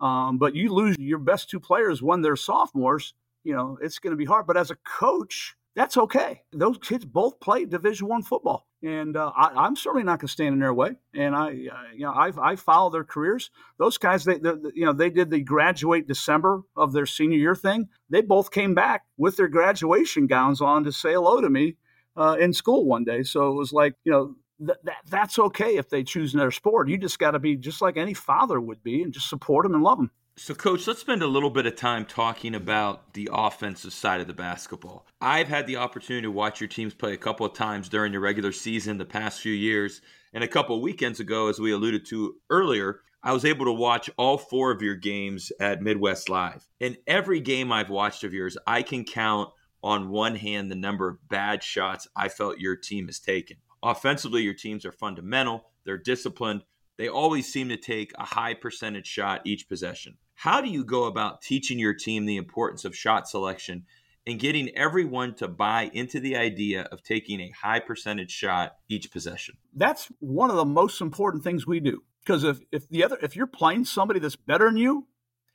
Um, but you lose your best two players when they're sophomores, you know, it's going to be hard. But as a coach, that's okay. Those kids both play Division One football, and uh, I, am certainly not going to stand in their way. And I, uh, you know, I, I follow their careers. Those guys, they, they, you know, they did the graduate December of their senior year thing. They both came back with their graduation gowns on to say hello to me uh, in school one day. So it was like, you know, that, that that's okay if they choose another sport. You just got to be just like any father would be and just support them and love them. So, coach, let's spend a little bit of time talking about the offensive side of the basketball. I've had the opportunity to watch your teams play a couple of times during the regular season the past few years. And a couple of weekends ago, as we alluded to earlier, I was able to watch all four of your games at Midwest Live. In every game I've watched of yours, I can count on one hand the number of bad shots I felt your team has taken. Offensively, your teams are fundamental, they're disciplined, they always seem to take a high percentage shot each possession. How do you go about teaching your team the importance of shot selection and getting everyone to buy into the idea of taking a high percentage shot each possession? That's one of the most important things we do. Because if, if the other if you're playing somebody that's better than you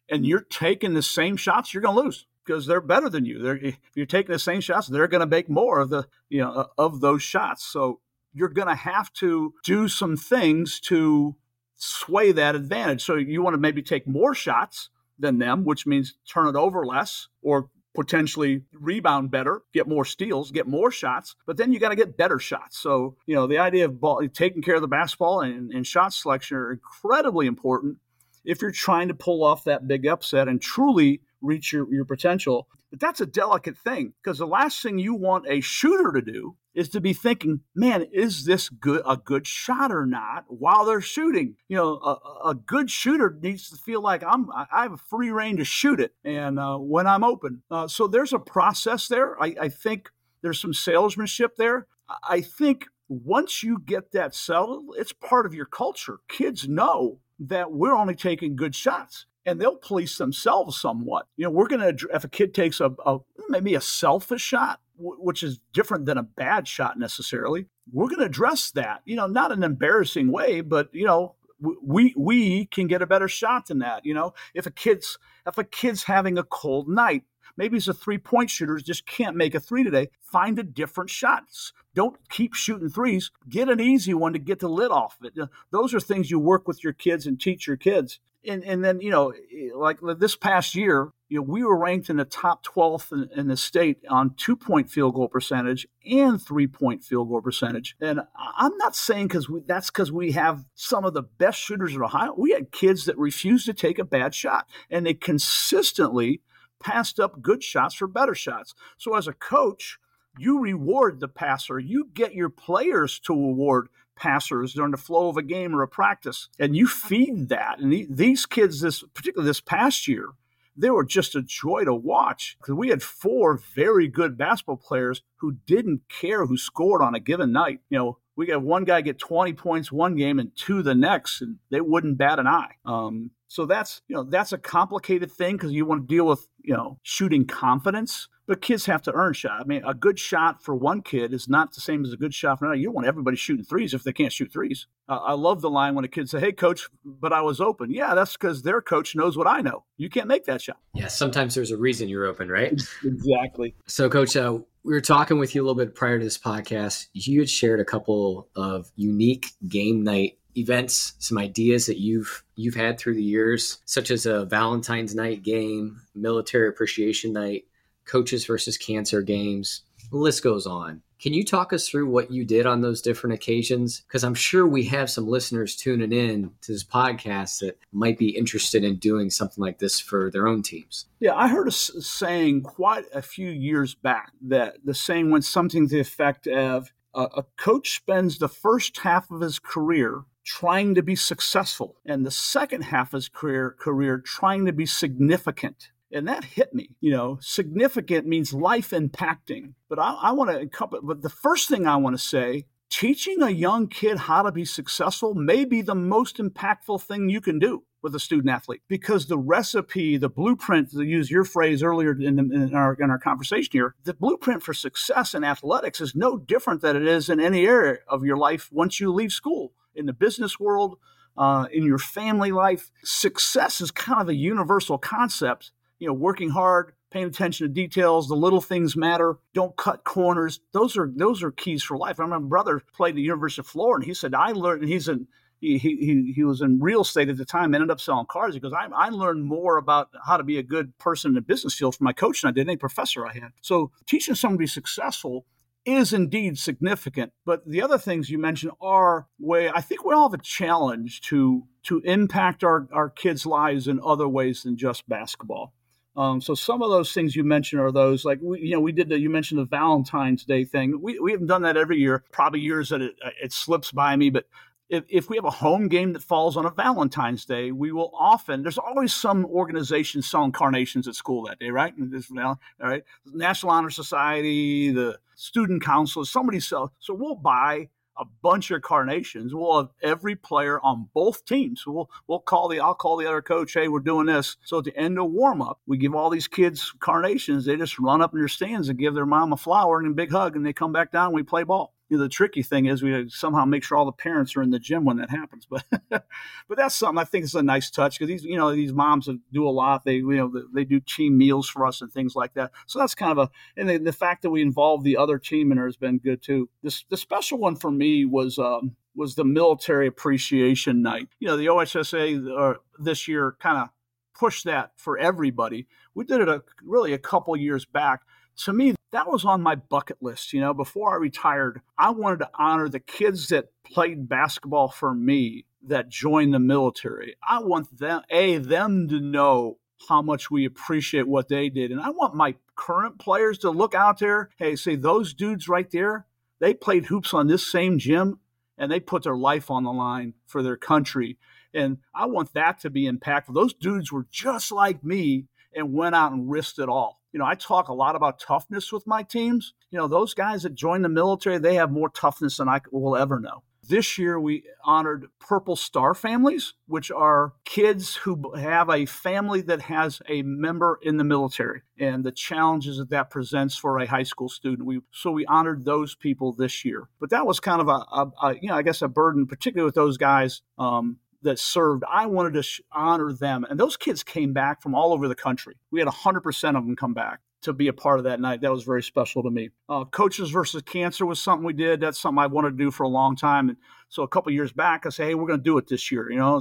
and you're taking the same shots, you're gonna lose because they're better than you. They're, if you're taking the same shots, they're going to make more of the you know of those shots. So you're going to have to do some things to sway that advantage. So you want to maybe take more shots than them, which means turn it over less or potentially rebound better, get more steals, get more shots, but then you got to get better shots. So, you know, the idea of ball, taking care of the basketball and, and shot selection are incredibly important if you're trying to pull off that big upset and truly reach your, your potential. But that's a delicate thing because the last thing you want a shooter to do is to be thinking, man, is this good a good shot or not while they're shooting? You know, a, a good shooter needs to feel like I'm I have a free reign to shoot it and uh, when I'm open. Uh, so there's a process there. I, I think there's some salesmanship there. I think once you get that settled, it's part of your culture. Kids know that we're only taking good shots and they'll police themselves somewhat. You know, we're going to, if a kid takes a, a, maybe a selfish shot, which is different than a bad shot necessarily, we're going to address that. You know, not an embarrassing way, but you know, we we can get a better shot than that. You know, if a kid's if a kid's having a cold night, maybe he's a three point shooter, just can't make a three today. Find a different shots. Don't keep shooting threes. Get an easy one to get the lid off of it. Those are things you work with your kids and teach your kids and and then you know like this past year you know we were ranked in the top 12th in, in the state on two point field goal percentage and three point field goal percentage and i'm not saying because that's because we have some of the best shooters in ohio we had kids that refused to take a bad shot and they consistently passed up good shots for better shots so as a coach you reward the passer you get your players to award passers during the flow of a game or a practice, and you feed that. And these kids, this particularly this past year, they were just a joy to watch because we had four very good basketball players who didn't care who scored on a given night. You know, we got one guy get 20 points one game and two the next, and they wouldn't bat an eye. Um, so that's you know that's a complicated thing because you want to deal with you know shooting confidence but kids have to earn shot. I mean, a good shot for one kid is not the same as a good shot for another. You don't want everybody shooting threes if they can't shoot threes. Uh, I love the line when a kid say, "Hey, coach, but I was open." Yeah, that's because their coach knows what I know. You can't make that shot. Yeah, sometimes there's a reason you're open, right? exactly. So, coach, uh, we were talking with you a little bit prior to this podcast. You had shared a couple of unique game night events, some ideas that you've you've had through the years, such as a Valentine's night game, military appreciation night, coaches versus cancer games. The list goes on. Can you talk us through what you did on those different occasions? Because I'm sure we have some listeners tuning in to this podcast that might be interested in doing something like this for their own teams. Yeah, I heard a saying quite a few years back that the saying went something to the effect of uh, a coach spends the first half of his career trying to be successful and the second half of his career career trying to be significant and that hit me. You know, significant means life impacting. But I, I want to. But the first thing I want to say, teaching a young kid how to be successful may be the most impactful thing you can do with a student athlete because the recipe, the blueprint, to use your phrase earlier in, in, our, in our conversation here, the blueprint for success in athletics is no different than it is in any area of your life once you leave school. In the business world, uh, in your family life, success is kind of a universal concept you know, working hard, paying attention to details, the little things matter. Don't cut corners. Those are those are keys for life. I remember my brother played at the University of Florida, and he said I learned. He's in he, he, he was in real estate at the time, ended up selling cars. He goes, I, I learned more about how to be a good person in the business field from my coach than I did any professor I had. So teaching someone to be successful is indeed significant. But the other things you mentioned are way I think we all have a challenge to to impact our, our kids' lives in other ways than just basketball. Um, so some of those things you mentioned are those like we, you know we did the, you mentioned the Valentine's Day thing. We, we haven't done that every year. Probably years that it, it slips by me, but if, if we have a home game that falls on a Valentine's Day, we will often there's always some organization selling carnations at school that day, right? And this, all right, National Honor Society, the Student Council, somebody sell. So we'll buy a bunch of carnations. We'll have every player on both teams. We'll we'll call the I'll call the other coach. Hey, we're doing this. So at the end of warm up, we give all these kids carnations. They just run up in their stands and give their mom a flower and a big hug, and they come back down. and We play ball know, the tricky thing is we somehow make sure all the parents are in the gym when that happens. But but that's something I think is a nice touch because these you know these moms do a lot. They you know they do team meals for us and things like that. So that's kind of a and the, the fact that we involve the other team in her has been good too. This the special one for me was um, was the military appreciation night. You know the OHSA uh, this year kind of pushed that for everybody. We did it a, really a couple years back. To me, that was on my bucket list. You know, before I retired, I wanted to honor the kids that played basketball for me that joined the military. I want them, A, them to know how much we appreciate what they did. And I want my current players to look out there, hey, say those dudes right there, they played hoops on this same gym and they put their life on the line for their country. And I want that to be impactful. Those dudes were just like me and went out and risked it all. You know, I talk a lot about toughness with my teams. You know, those guys that join the military, they have more toughness than I will ever know. This year, we honored Purple Star families, which are kids who have a family that has a member in the military and the challenges that that presents for a high school student. We so we honored those people this year, but that was kind of a, a, a you know I guess a burden, particularly with those guys um, that served. I wanted to sh- honor them, and those kids came back from all over the country. We had hundred percent of them come back to be a part of that night. That was very special to me. Uh, Coaches versus Cancer was something we did. That's something I wanted to do for a long time. And so a couple years back, I said, hey, we're going to do it this year. You know,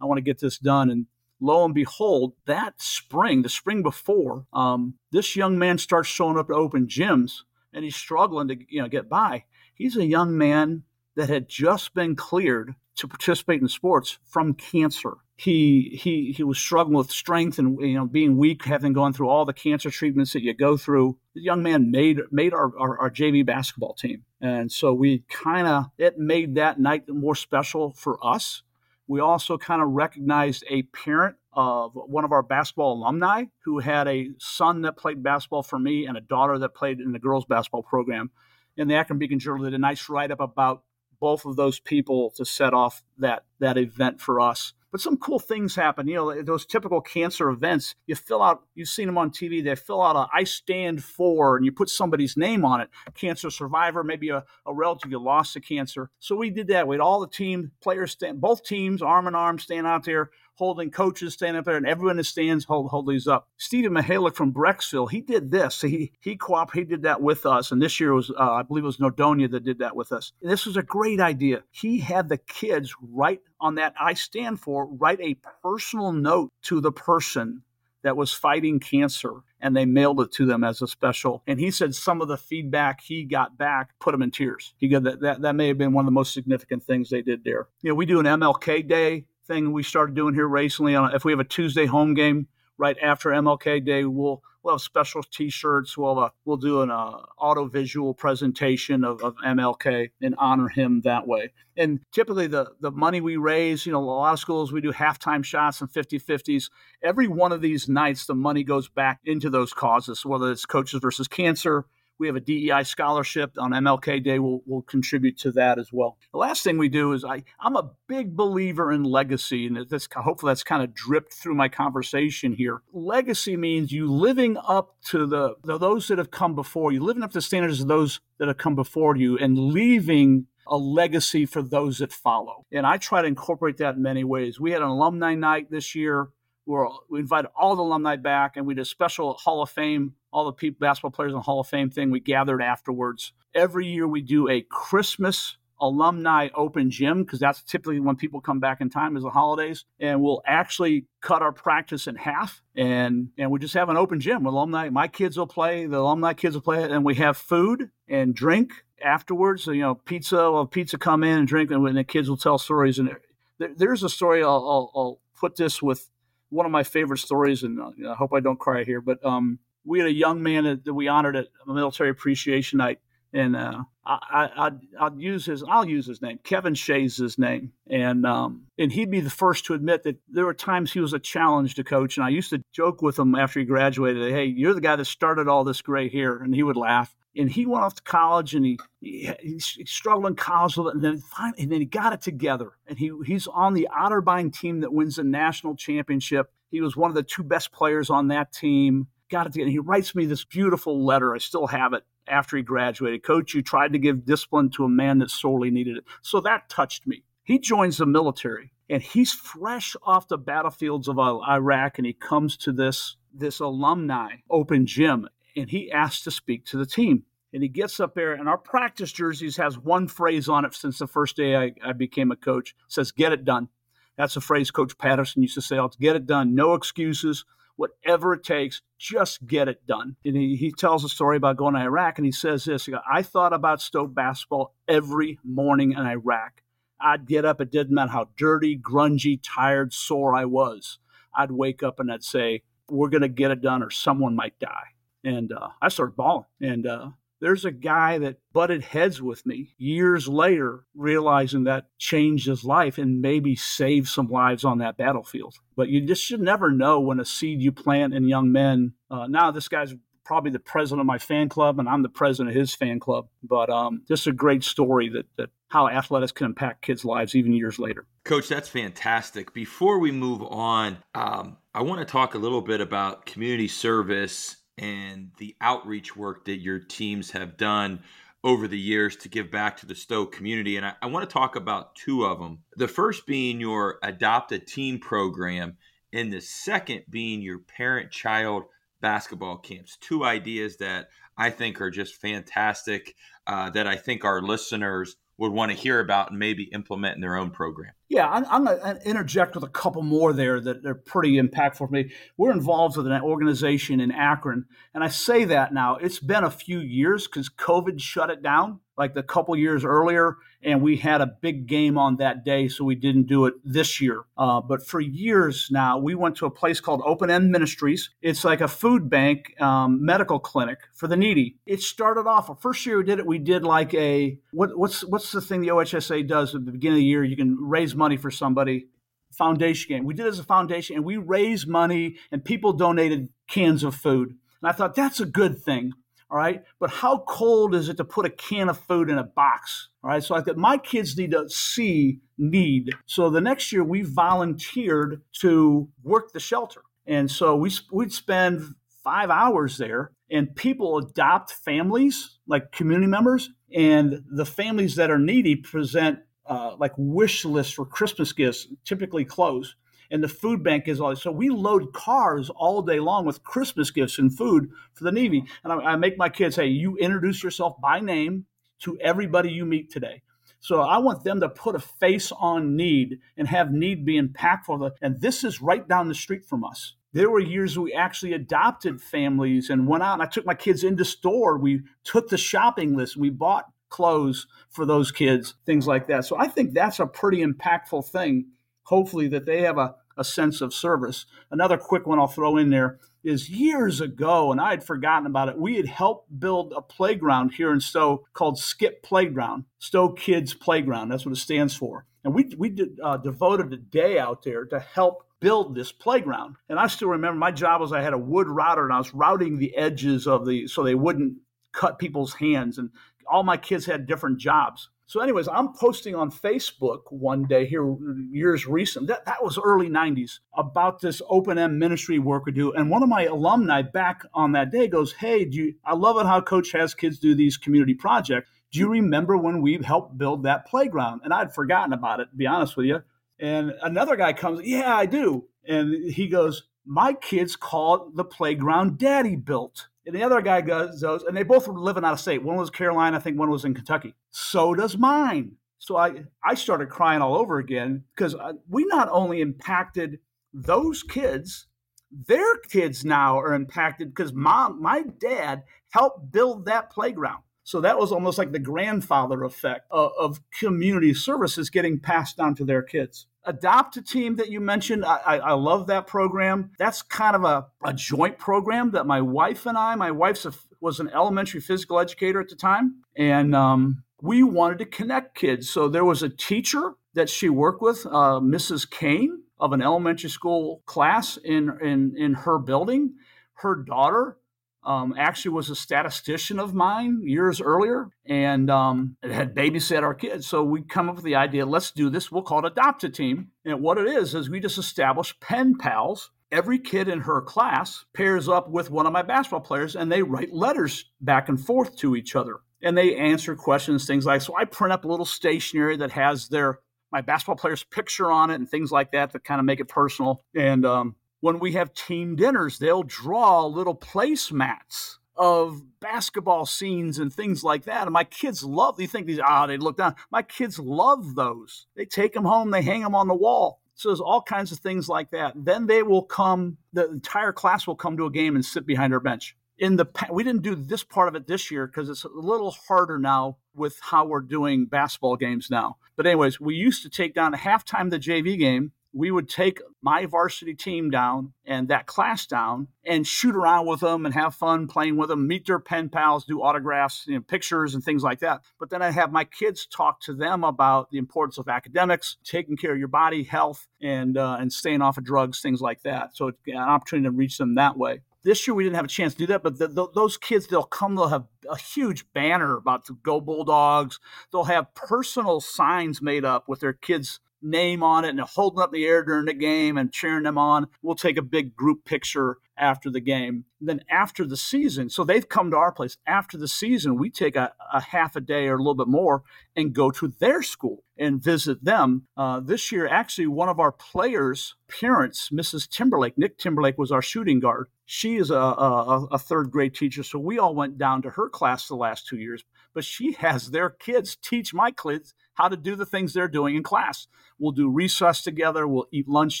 I want to get this done. And lo and behold, that spring, the spring before, um, this young man starts showing up to open gyms and he's struggling to you know get by. He's a young man that had just been cleared to participate in sports from cancer. He he he was struggling with strength and you know being weak, having gone through all the cancer treatments that you go through. The young man made made our, our, our JV basketball team, and so we kind of it made that night more special for us. We also kind of recognized a parent of one of our basketball alumni who had a son that played basketball for me and a daughter that played in the girls basketball program. And the Akron Beacon Journal did a nice write up about both of those people to set off that that event for us. But some cool things happen. You know, those typical cancer events, you fill out, you've seen them on TV, they fill out a I stand for, and you put somebody's name on it. Cancer survivor, maybe a, a relative you lost to cancer. So we did that. We had all the team players stand, both teams, arm in arm, stand out there holding coaches stand up there, and everyone in the stands hold, hold these up. Stephen Mihalik from Brecksville, he did this. He he co-op, he did that with us, and this year was uh, I believe it was Nordonia that did that with us. And this was a great idea. He had the kids write on that I stand for, write a personal note to the person that was fighting cancer and they mailed it to them as a special. And he said some of the feedback he got back put him in tears. He got that, that that may have been one of the most significant things they did there. You know, we do an MLK day thing we started doing here recently. On if we have a Tuesday home game right after MLK Day, we'll we'll have special T-shirts. We'll uh, we'll do an uh, auto visual presentation of, of MLK and honor him that way. And typically, the the money we raise, you know, a lot of schools we do halftime shots and 50-50s. Every one of these nights, the money goes back into those causes, whether it's Coaches versus Cancer we have a DEI scholarship on MLK Day. We'll, we'll contribute to that as well. The last thing we do is I, I'm a big believer in legacy, and that's hopefully that's kind of dripped through my conversation here. Legacy means you living up to the, the those that have come before you, living up to the standards of those that have come before you, and leaving a legacy for those that follow. And I try to incorporate that in many ways. We had an alumni night this year where we invited all the alumni back and we did a special Hall of Fame all the people, basketball players in the Hall of Fame thing. We gathered afterwards. Every year we do a Christmas alumni open gym because that's typically when people come back in time is the holidays and we'll actually cut our practice in half and and we just have an open gym with alumni my kids will play the alumni kids will play and we have food and drink afterwards so, you know pizza will pizza come in and drink and the kids will tell stories and there, there's a story I'll, I'll, I'll, put this with one of my favorite stories and uh, i hope i don't cry here but um we had a young man that, we honored at a Military Appreciation Night, and uh, I, I, I'd, use his, I'll use his name. Kevin Shays his name, and um, and he'd be the first to admit that there were times he was a challenge to coach. And I used to joke with him after he graduated, "Hey, you're the guy that started all this gray hair," and he would laugh. And he went off to college, and he he, he struggled in college it, and then finally, and then he got it together. And he he's on the Otterbein team that wins the national championship. He was one of the two best players on that team got it. He writes me this beautiful letter. I still have it after he graduated. Coach, you tried to give discipline to a man that sorely needed it. So that touched me. He joins the military and he's fresh off the battlefields of Iraq and he comes to this this alumni open gym and he asks to speak to the team. And he gets up there and our practice jerseys has one phrase on it since the first day I, I became a coach. It says, get it done. That's a phrase Coach Patterson used to say, let's get it done. No excuses whatever it takes, just get it done. And he, he tells a story about going to Iraq, and he says this he goes, I thought about Stow basketball every morning in Iraq. I'd get up, it didn't matter how dirty, grungy, tired, sore I was. I'd wake up and I'd say, We're going to get it done, or someone might die. And uh, I started bawling. And uh, there's a guy that butted heads with me years later, realizing that changed his life and maybe saved some lives on that battlefield. But you just should never know when a seed you plant in young men. Uh, now, this guy's probably the president of my fan club, and I'm the president of his fan club. But um, just a great story that, that how athletics can impact kids' lives even years later. Coach, that's fantastic. Before we move on, um, I want to talk a little bit about community service and the outreach work that your teams have done over the years to give back to the Stow community. And I, I want to talk about two of them. The first being your Adopt a Team program, and the second being your parent child basketball camps. Two ideas that I think are just fantastic, uh, that I think our listeners would want to hear about and maybe implement in their own program. Yeah, I'm, I'm going to uh, interject with a couple more there that are pretty impactful for me. We're involved with an organization in Akron, and I say that now. It's been a few years because COVID shut it down like a couple years earlier, and we had a big game on that day, so we didn't do it this year. Uh, but for years now, we went to a place called Open M Ministries. It's like a food bank, um, medical clinic for the needy. It started off. The first year we did it, we did like a what, what's what's the thing the OHSA does at the beginning of the year? You can raise money for somebody. Foundation game. We did as a foundation, and we raised money, and people donated cans of food. And I thought that's a good thing. All right. But how cold is it to put a can of food in a box? All right. So I thought my kids need to see need. So the next year we volunteered to work the shelter. And so we, we'd spend five hours there and people adopt families like community members and the families that are needy present uh, like wish lists for christmas gifts typically clothes and the food bank is all. So we load cars all day long with Christmas gifts and food for the Navy. And I, I make my kids, hey, you introduce yourself by name to everybody you meet today. So I want them to put a face on need and have need be impactful. And this is right down the street from us. There were years we actually adopted families and went out and I took my kids into store. We took the shopping list. We bought clothes for those kids, things like that. So I think that's a pretty impactful thing. Hopefully that they have a a sense of service. Another quick one I'll throw in there is years ago, and I had forgotten about it. We had helped build a playground here in Stow called Skip Playground, Stow Kids Playground. That's what it stands for. And we, we did, uh, devoted a day out there to help build this playground. And I still remember my job was I had a wood router and I was routing the edges of the so they wouldn't cut people's hands. And all my kids had different jobs. So, anyways, I'm posting on Facebook one day here, years recent. That, that was early 90s about this open end ministry work we do. And one of my alumni back on that day goes, Hey, do you, I love it how Coach has kids do these community projects. Do you remember when we helped build that playground? And I'd forgotten about it, to be honest with you. And another guy comes, Yeah, I do. And he goes, My kids call the playground daddy built. And the other guy goes, and they both were living out of state. One was Carolina, I think one was in Kentucky. So does mine. So I, I started crying all over again because we not only impacted those kids, their kids now are impacted because mom, my dad helped build that playground. So that was almost like the grandfather effect of, of community services getting passed down to their kids. Adopt a team that you mentioned. I, I, I love that program. That's kind of a, a joint program that my wife and I, my wife was an elementary physical educator at the time, and um, we wanted to connect kids. So there was a teacher that she worked with, uh, Mrs. Kane, of an elementary school class in, in, in her building. Her daughter um, actually was a statistician of mine years earlier and um, had babysat our kids. So we come up with the idea let's do this. We'll call it Adopt a Team. And what it is, is we just establish pen pals. Every kid in her class pairs up with one of my basketball players and they write letters back and forth to each other. And they answer questions, things like so. I print up a little stationery that has their my basketball player's picture on it and things like that to kind of make it personal. And um, when we have team dinners, they'll draw little placemats of basketball scenes and things like that. And my kids love, you think these, ah, they look down. My kids love those. They take them home, they hang them on the wall. So there's all kinds of things like that. Then they will come, the entire class will come to a game and sit behind our bench. In the we didn't do this part of it this year because it's a little harder now with how we're doing basketball games now. But anyways, we used to take down a halftime the JV game we would take my varsity team down and that class down and shoot around with them and have fun playing with them, meet their pen pals, do autographs, you know, pictures and things like that. But then I have my kids talk to them about the importance of academics, taking care of your body, health, and uh, and staying off of drugs, things like that. So it's an opportunity to reach them that way. This year we didn't have a chance to do that, but the, the, those kids they'll come. They'll have a huge banner about the Go Bulldogs. They'll have personal signs made up with their kids' name on it and holding up the air during the game and cheering them on. We'll take a big group picture after the game. Then after the season, so they've come to our place. After the season, we take a, a half a day or a little bit more and go to their school and visit them. Uh, this year, actually, one of our players' parents, Mrs. Timberlake, Nick Timberlake was our shooting guard. She is a, a, a third grade teacher, so we all went down to her class the last two years. But she has their kids teach my kids how to do the things they're doing in class. We'll do recess together, we'll eat lunch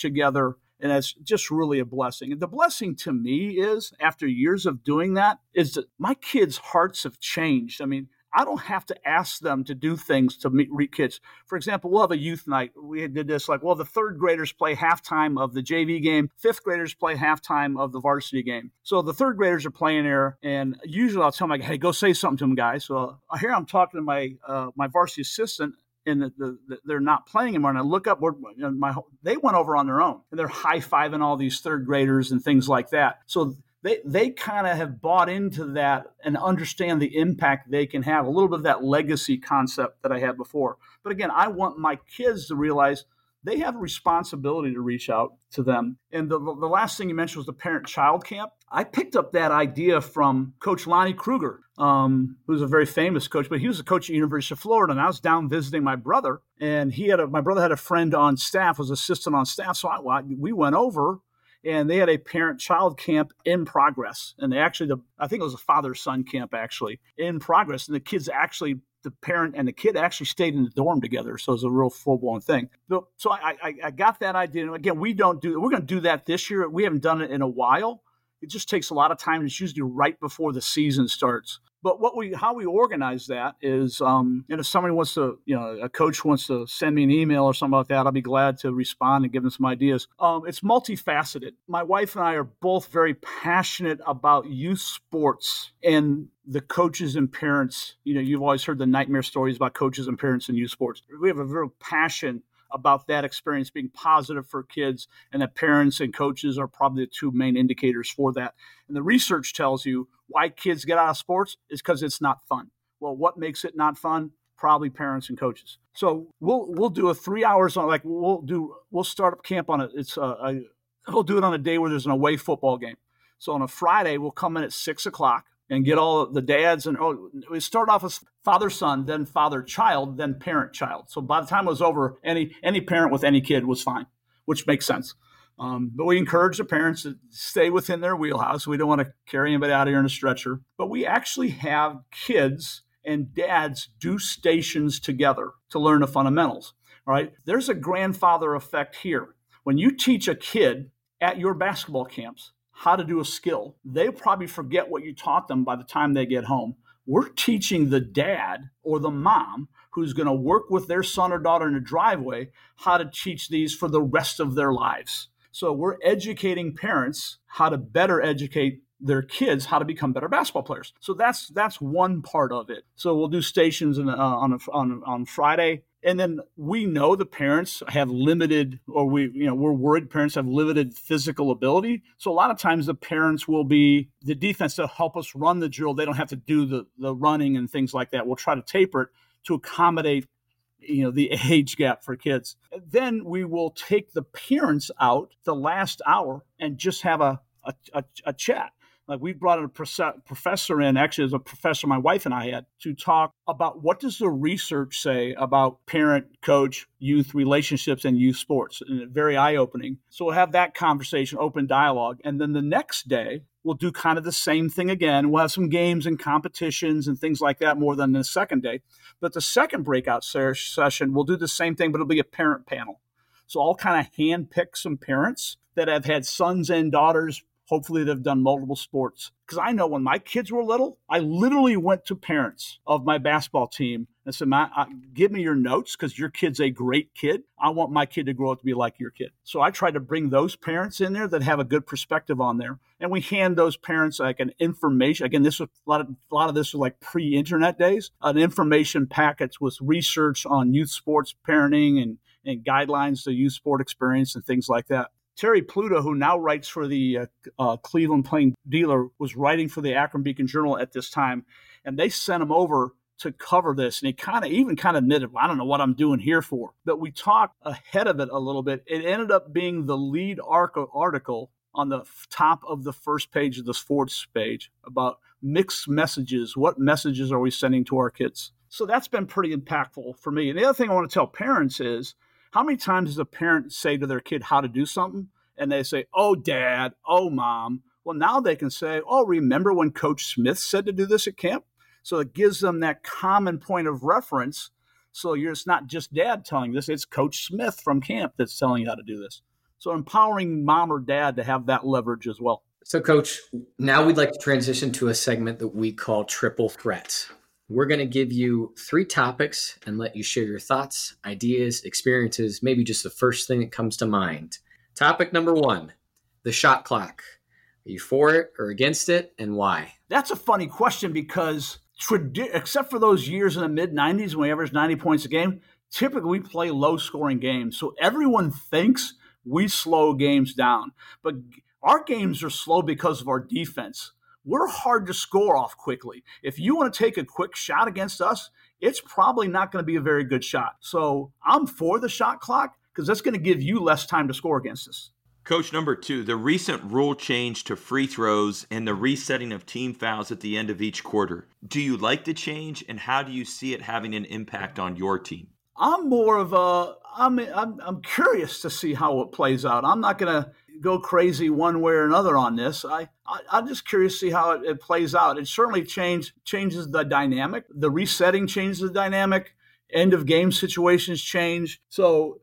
together, and it's just really a blessing. And the blessing to me is, after years of doing that, is that my kids' hearts have changed. I mean, I don't have to ask them to do things to meet kids. For example, we'll have a youth night. We did this like, well, the third graders play halftime of the JV game, fifth graders play halftime of the varsity game. So the third graders are playing there, and usually I'll tell them, like, hey, go say something to them, guys. So here I'm talking to my uh, my varsity assistant, and the, the, the, they're not playing anymore. And I look up my they went over on their own, and they're high fiving all these third graders and things like that. So they they kind of have bought into that and understand the impact they can have. A little bit of that legacy concept that I had before. But again, I want my kids to realize they have a responsibility to reach out to them. And the, the last thing you mentioned was the parent child camp. I picked up that idea from Coach Lonnie Kruger, um, who's a very famous coach, but he was a coach at University of Florida. And I was down visiting my brother, and he had a, my brother had a friend on staff, was assistant on staff. So I, we went over and they had a parent child camp in progress. And they actually, the, I think it was a father son camp actually in progress. And the kids actually the parent and the kid actually stayed in the dorm together. So it's a real full blown thing. So I, I, I, got that idea. And again, we don't do, we're going to do that this year. We haven't done it in a while. It just takes a lot of time. It's usually right before the season starts. But what we how we organize that is, um, and if somebody wants to, you know, a coach wants to send me an email or something like that, I'll be glad to respond and give them some ideas. Um, it's multifaceted. My wife and I are both very passionate about youth sports and the coaches and parents. You know, you've always heard the nightmare stories about coaches and parents in youth sports. We have a real passion about that experience being positive for kids, and that parents and coaches are probably the two main indicators for that. And the research tells you why kids get out of sports is because it's not fun. Well, what makes it not fun? Probably parents and coaches. So we'll we'll do a three hours on like we'll do we'll start up camp on it. It's a, a we'll do it on a day where there's an away football game. So on a Friday we'll come in at six o'clock and get all the dads and oh, we start off as father son, then father child, then parent child. So by the time it was over, any any parent with any kid was fine, which makes sense. Um, but we encourage the parents to stay within their wheelhouse. We don't want to carry anybody out here in a stretcher. But we actually have kids and dads do stations together to learn the fundamentals. All right. There's a grandfather effect here. When you teach a kid at your basketball camps how to do a skill, they probably forget what you taught them by the time they get home. We're teaching the dad or the mom who's going to work with their son or daughter in the driveway how to teach these for the rest of their lives. So we're educating parents how to better educate their kids how to become better basketball players. So that's that's one part of it. So we'll do stations in, uh, on, a, on on Friday, and then we know the parents have limited, or we you know we're worried parents have limited physical ability. So a lot of times the parents will be the defense to help us run the drill. They don't have to do the the running and things like that. We'll try to taper it to accommodate you know the age gap for kids then we will take the parents out the last hour and just have a, a, a, a chat like we brought a professor in actually as a professor my wife and i had to talk about what does the research say about parent coach youth relationships and youth sports and very eye-opening so we'll have that conversation open dialogue and then the next day we'll do kind of the same thing again. We'll have some games and competitions and things like that more than the second day. But the second breakout session, we'll do the same thing, but it'll be a parent panel. So I'll kind of hand pick some parents that have had sons and daughters hopefully they've done multiple sports. Because I know when my kids were little, I literally went to parents of my basketball team and said, uh, "Give me your notes because your kid's a great kid. I want my kid to grow up to be like your kid." So I try to bring those parents in there that have a good perspective on there, and we hand those parents like an information. Again, this was a lot of a lot of this was like pre-internet days, an information packets with research on youth sports parenting and and guidelines to youth sport experience and things like that. Terry Pluto, who now writes for the uh, uh, Cleveland Plain Dealer, was writing for the Akron Beacon Journal at this time, and they sent him over to cover this. And he kind of even kind of admitted, well, I don't know what I'm doing here for. But we talked ahead of it a little bit. It ended up being the lead article on the top of the first page of the sports page about mixed messages. What messages are we sending to our kids? So that's been pretty impactful for me. And the other thing I want to tell parents is how many times does a parent say to their kid how to do something and they say, oh, dad, oh, mom? Well, now they can say, oh, remember when Coach Smith said to do this at camp? So it gives them that common point of reference. So you're, it's not just dad telling this, it's Coach Smith from camp that's telling you how to do this. So empowering mom or dad to have that leverage as well. So, Coach, now we'd like to transition to a segment that we call Triple Threats. We're going to give you three topics and let you share your thoughts, ideas, experiences, maybe just the first thing that comes to mind. Topic number one the shot clock. Are you for it or against it, and why? That's a funny question because, except for those years in the mid 90s when we averaged 90 points a game, typically we play low scoring games. So everyone thinks we slow games down. But our games are slow because of our defense we're hard to score off quickly. If you want to take a quick shot against us, it's probably not going to be a very good shot. So I'm for the shot clock because that's going to give you less time to score against us. Coach number two, the recent rule change to free throws and the resetting of team fouls at the end of each quarter. Do you like the change and how do you see it having an impact on your team? I'm more of a I'm I'm, I'm curious to see how it plays out. I'm not going to go crazy one way or another on this. I, I am just curious to see how it, it, plays out. It certainly change changes the dynamic. The resetting changes the dynamic. End of game situations change. So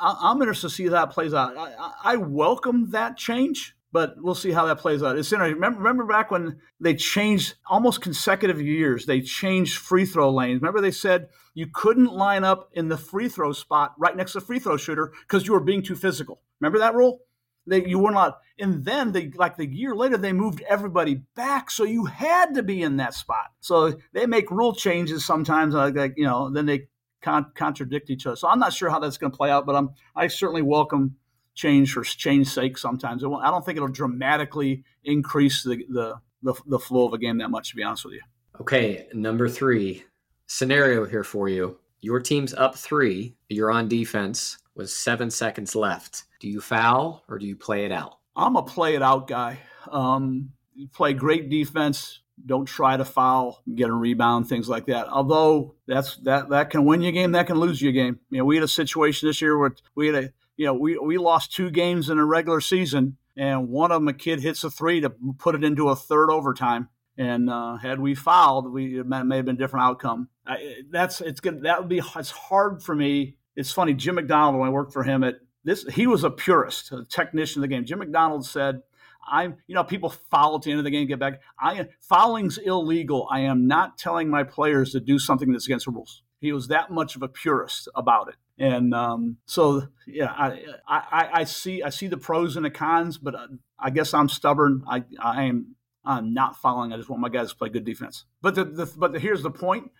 I, am interested to see how that plays out. I, I welcome that change but we'll see how that plays out. It's interesting. Remember, remember back when they changed almost consecutive years, they changed free throw lanes. Remember they said you couldn't line up in the free throw spot right next to the free throw shooter because you were being too physical. Remember that rule? They, you were not, and then they like the year later they moved everybody back, so you had to be in that spot. So they make rule changes sometimes, like, like you know, then they con- contradict each other. So I'm not sure how that's going to play out, but I'm I certainly welcome change for change's sake. Sometimes I don't think it'll dramatically increase the, the the the flow of a game that much. To be honest with you. Okay, number three scenario here for you. Your team's up three. You're on defense with seven seconds left. Do you foul or do you play it out? I'm a play it out guy. Um, play great defense. Don't try to foul, get a rebound, things like that. Although that's that that can win you a game, that can lose you a game. You know, we had a situation this year where we had a you know we we lost two games in a regular season, and one of them a kid hits a three to put it into a third overtime. And uh, had we filed, we it may, have been a different outcome. I, that's it's good. That would be it's hard for me. It's funny. Jim McDonald, when I worked for him at this he was a purist, a technician of the game. Jim McDonald said, I'm, you know, people foul at the end of the game, get back. I fouling's illegal. I am not telling my players to do something that's against the rules. He was that much of a purist about it. And um, so, yeah, I, I, I see I see the pros and the cons, but I guess I'm stubborn. I, I am I'm not fouling. I just want my guys to play good defense. But the, the but the, here's the point.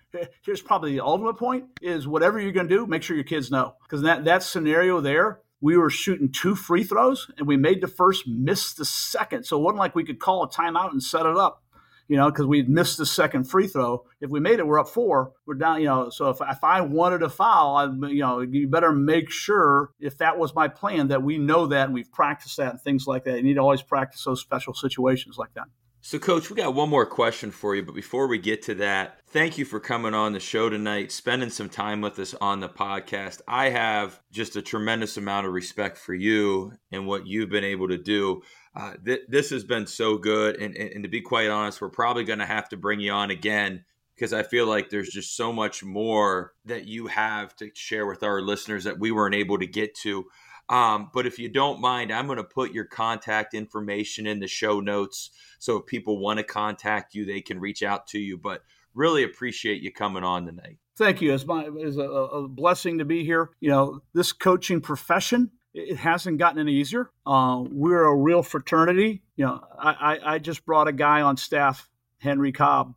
Here's probably the ultimate point: is whatever you're going to do, make sure your kids know because that that scenario there we were shooting two free throws and we made the first, missed the second. So it wasn't like we could call a timeout and set it up, you know, because we'd missed the second free throw. If we made it, we're up four. We're down, you know. So if, if I wanted to foul, I, you know, you better make sure if that was my plan that we know that and we've practiced that and things like that. You need to always practice those special situations like that. So, Coach, we got one more question for you, but before we get to that, thank you for coming on the show tonight, spending some time with us on the podcast. I have just a tremendous amount of respect for you and what you've been able to do. Uh, th- this has been so good, and, and, and to be quite honest, we're probably going to have to bring you on again because I feel like there's just so much more that you have to share with our listeners that we weren't able to get to. Um, but if you don't mind, I'm going to put your contact information in the show notes. So if people want to contact you, they can reach out to you. But really appreciate you coming on tonight. Thank you. It's, my, it's a, a blessing to be here. You know, this coaching profession it hasn't gotten any easier. Uh, we're a real fraternity. You know, I, I, I, just brought a guy on staff, Henry Cobb,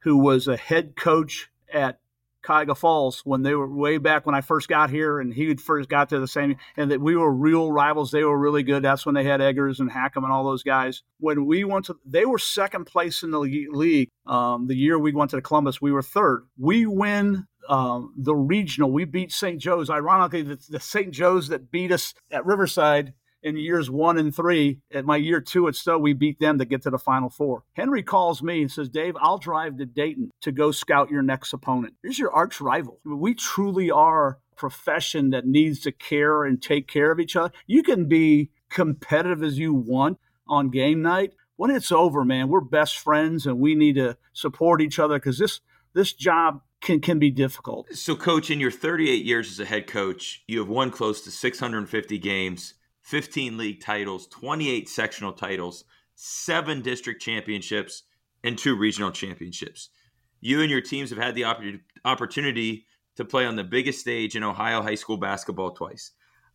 who was a head coach at Cuyahoga Falls when they were way back when I first got here, and he first got to the same, and that we were real rivals. They were really good. That's when they had Eggers and Hackim and all those guys. When we went to, they were second place in the league. Um, the year we went to Columbus, we were third. We win um, the regional. We beat St. Joe's. Ironically, the, the St. Joe's that beat us at Riverside in years one and three. At my year two at Stow, we beat them to get to the Final Four. Henry calls me and says, Dave, I'll drive to Dayton to go scout your next opponent. Here's your arch rival. We truly are a profession that needs to care and take care of each other. You can be competitive as you want on game night. When it's over, man, we're best friends and we need to support each other because this this job can can be difficult. So, coach, in your 38 years as a head coach, you have won close to 650 games. 15 league titles, 28 sectional titles, seven district championships, and two regional championships. You and your teams have had the opportunity to play on the biggest stage in Ohio high school basketball twice.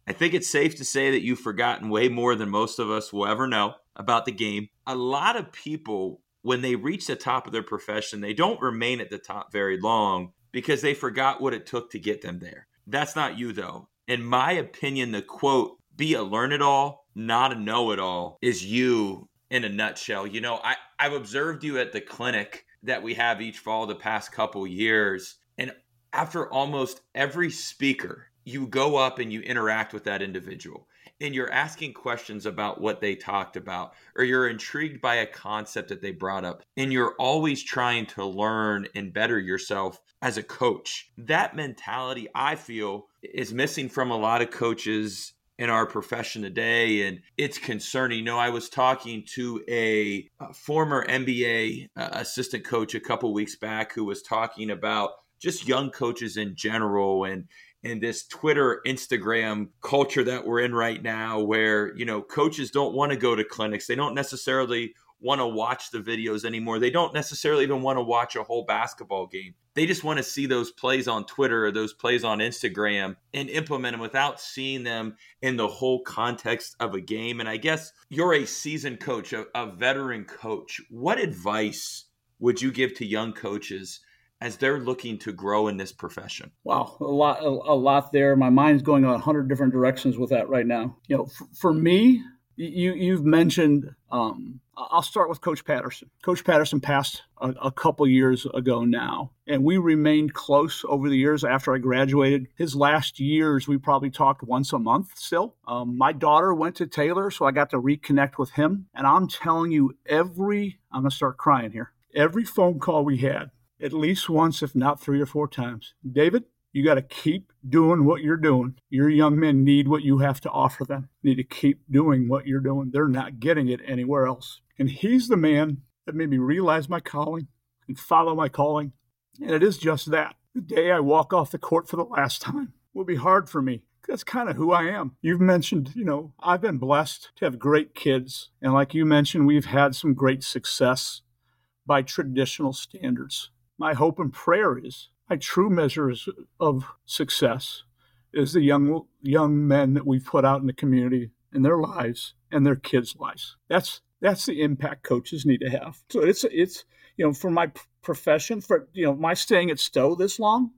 I think it's safe to say that you've forgotten way more than most of us will ever know about the game. A lot of people, when they reach the top of their profession, they don't remain at the top very long because they forgot what it took to get them there. That's not you, though. In my opinion, the quote be a learn it all, not a know it all, is you in a nutshell. You know, I, I've observed you at the clinic that we have each fall the past couple years. And after almost every speaker, you go up and you interact with that individual and you're asking questions about what they talked about or you're intrigued by a concept that they brought up and you're always trying to learn and better yourself as a coach. That mentality I feel is missing from a lot of coaches in our profession today and it's concerning. You know i was talking to a, a former nba uh, assistant coach a couple weeks back who was talking about just young coaches in general and and this twitter instagram culture that we're in right now where you know coaches don't want to go to clinics. They don't necessarily want to watch the videos anymore. They don't necessarily even want to watch a whole basketball game. They just want to see those plays on Twitter or those plays on Instagram and implement them without seeing them in the whole context of a game. And I guess you're a seasoned coach, a, a veteran coach. What advice would you give to young coaches? as they're looking to grow in this profession? Wow, a lot, a, a lot there. My mind's going a hundred different directions with that right now. You know, f- for me, you you've mentioned um, I'll start with Coach Patterson. Coach Patterson passed a, a, couple years ago now, and we remained close over the years after I graduated. His last years, we probably talked once a month still. Um, my daughter went to Taylor, so I got to reconnect with him. And I'm telling you, every, I'm going to start crying here, every phone call we had, at least once, if not three or four times, David, you got to keep doing what you're doing. Your young men need what you have to offer them. You need to keep doing what you're doing. They're not getting it anywhere else. And he's the man that made me realize my calling and follow my calling. And it is just that. The day I walk off the court for the last time will be hard for me. That's kind of who I am. You've mentioned, you know, I've been blessed to have great kids. And like you mentioned, we've had some great success by traditional standards. My hope and prayer is my true measures of success is the young young men that we put out in the community in their lives and their kids' lives. That's that's the impact coaches need to have. So it's it's you know for my profession for you know my staying at Stow this long,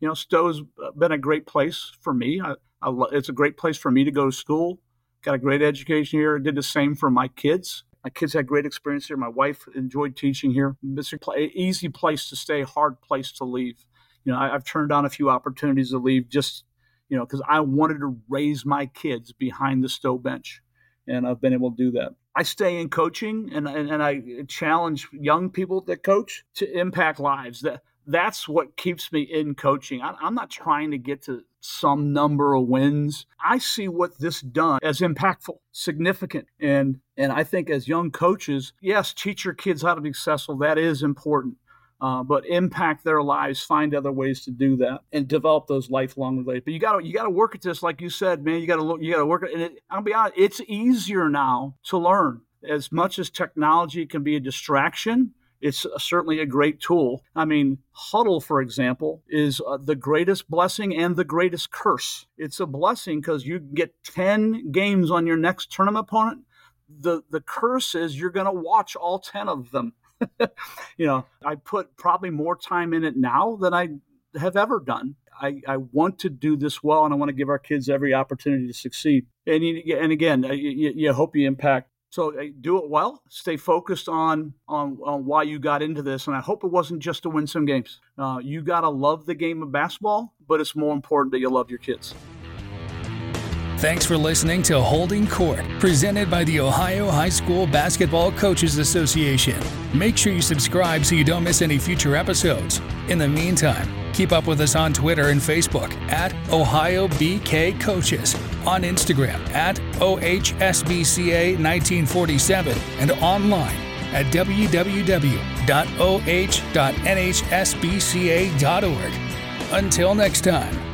you know Stow's been a great place for me. I, I, it's a great place for me to go to school. Got a great education here. Did the same for my kids. My kids had great experience here. My wife enjoyed teaching here. It's an easy place to stay, hard place to leave you know, I, have turned down a few opportunities to leave just, you know, because I wanted to raise my kids behind the Stow bench, and I've been able to do that. I stay in coaching, and and, and I challenge young people that coach to impact lives. That that's what keeps me in coaching. I, I'm not trying to get to some number of wins. I see what this done as impactful, significant, and and I think as young coaches, yes, teach your kids how to be successful. That is important uh, but impact their lives, find other ways to do that, and develop those lifelong relationships. But you got to you got to work at this, like you said, man. You got to look. You got to work. At, and it, I'll be honest, it's easier now to learn. As much as technology can be a distraction, it's certainly a great tool. I mean, Hudl, for example, is uh, the greatest blessing and the greatest curse. It's a blessing because you get 10 games on your next tournament opponent. The, the curse is you're going to watch all 10 of them. you know, I put probably more time in it now than I have ever done. I, I want to do this well and I want to give our kids every opportunity to succeed. And, and again, you, you hope you impact so do it well. Stay focused on, on on why you got into this, and I hope it wasn't just to win some games. Uh, you got to love the game of basketball, but it's more important that you love your kids. Thanks for listening to Holding Court, presented by the Ohio High School Basketball Coaches Association. Make sure you subscribe so you don't miss any future episodes. In the meantime, keep up with us on Twitter and Facebook at Ohio BK Coaches, on Instagram at OHSBCA1947, and online at www.oh.nhsbca.org. Until next time.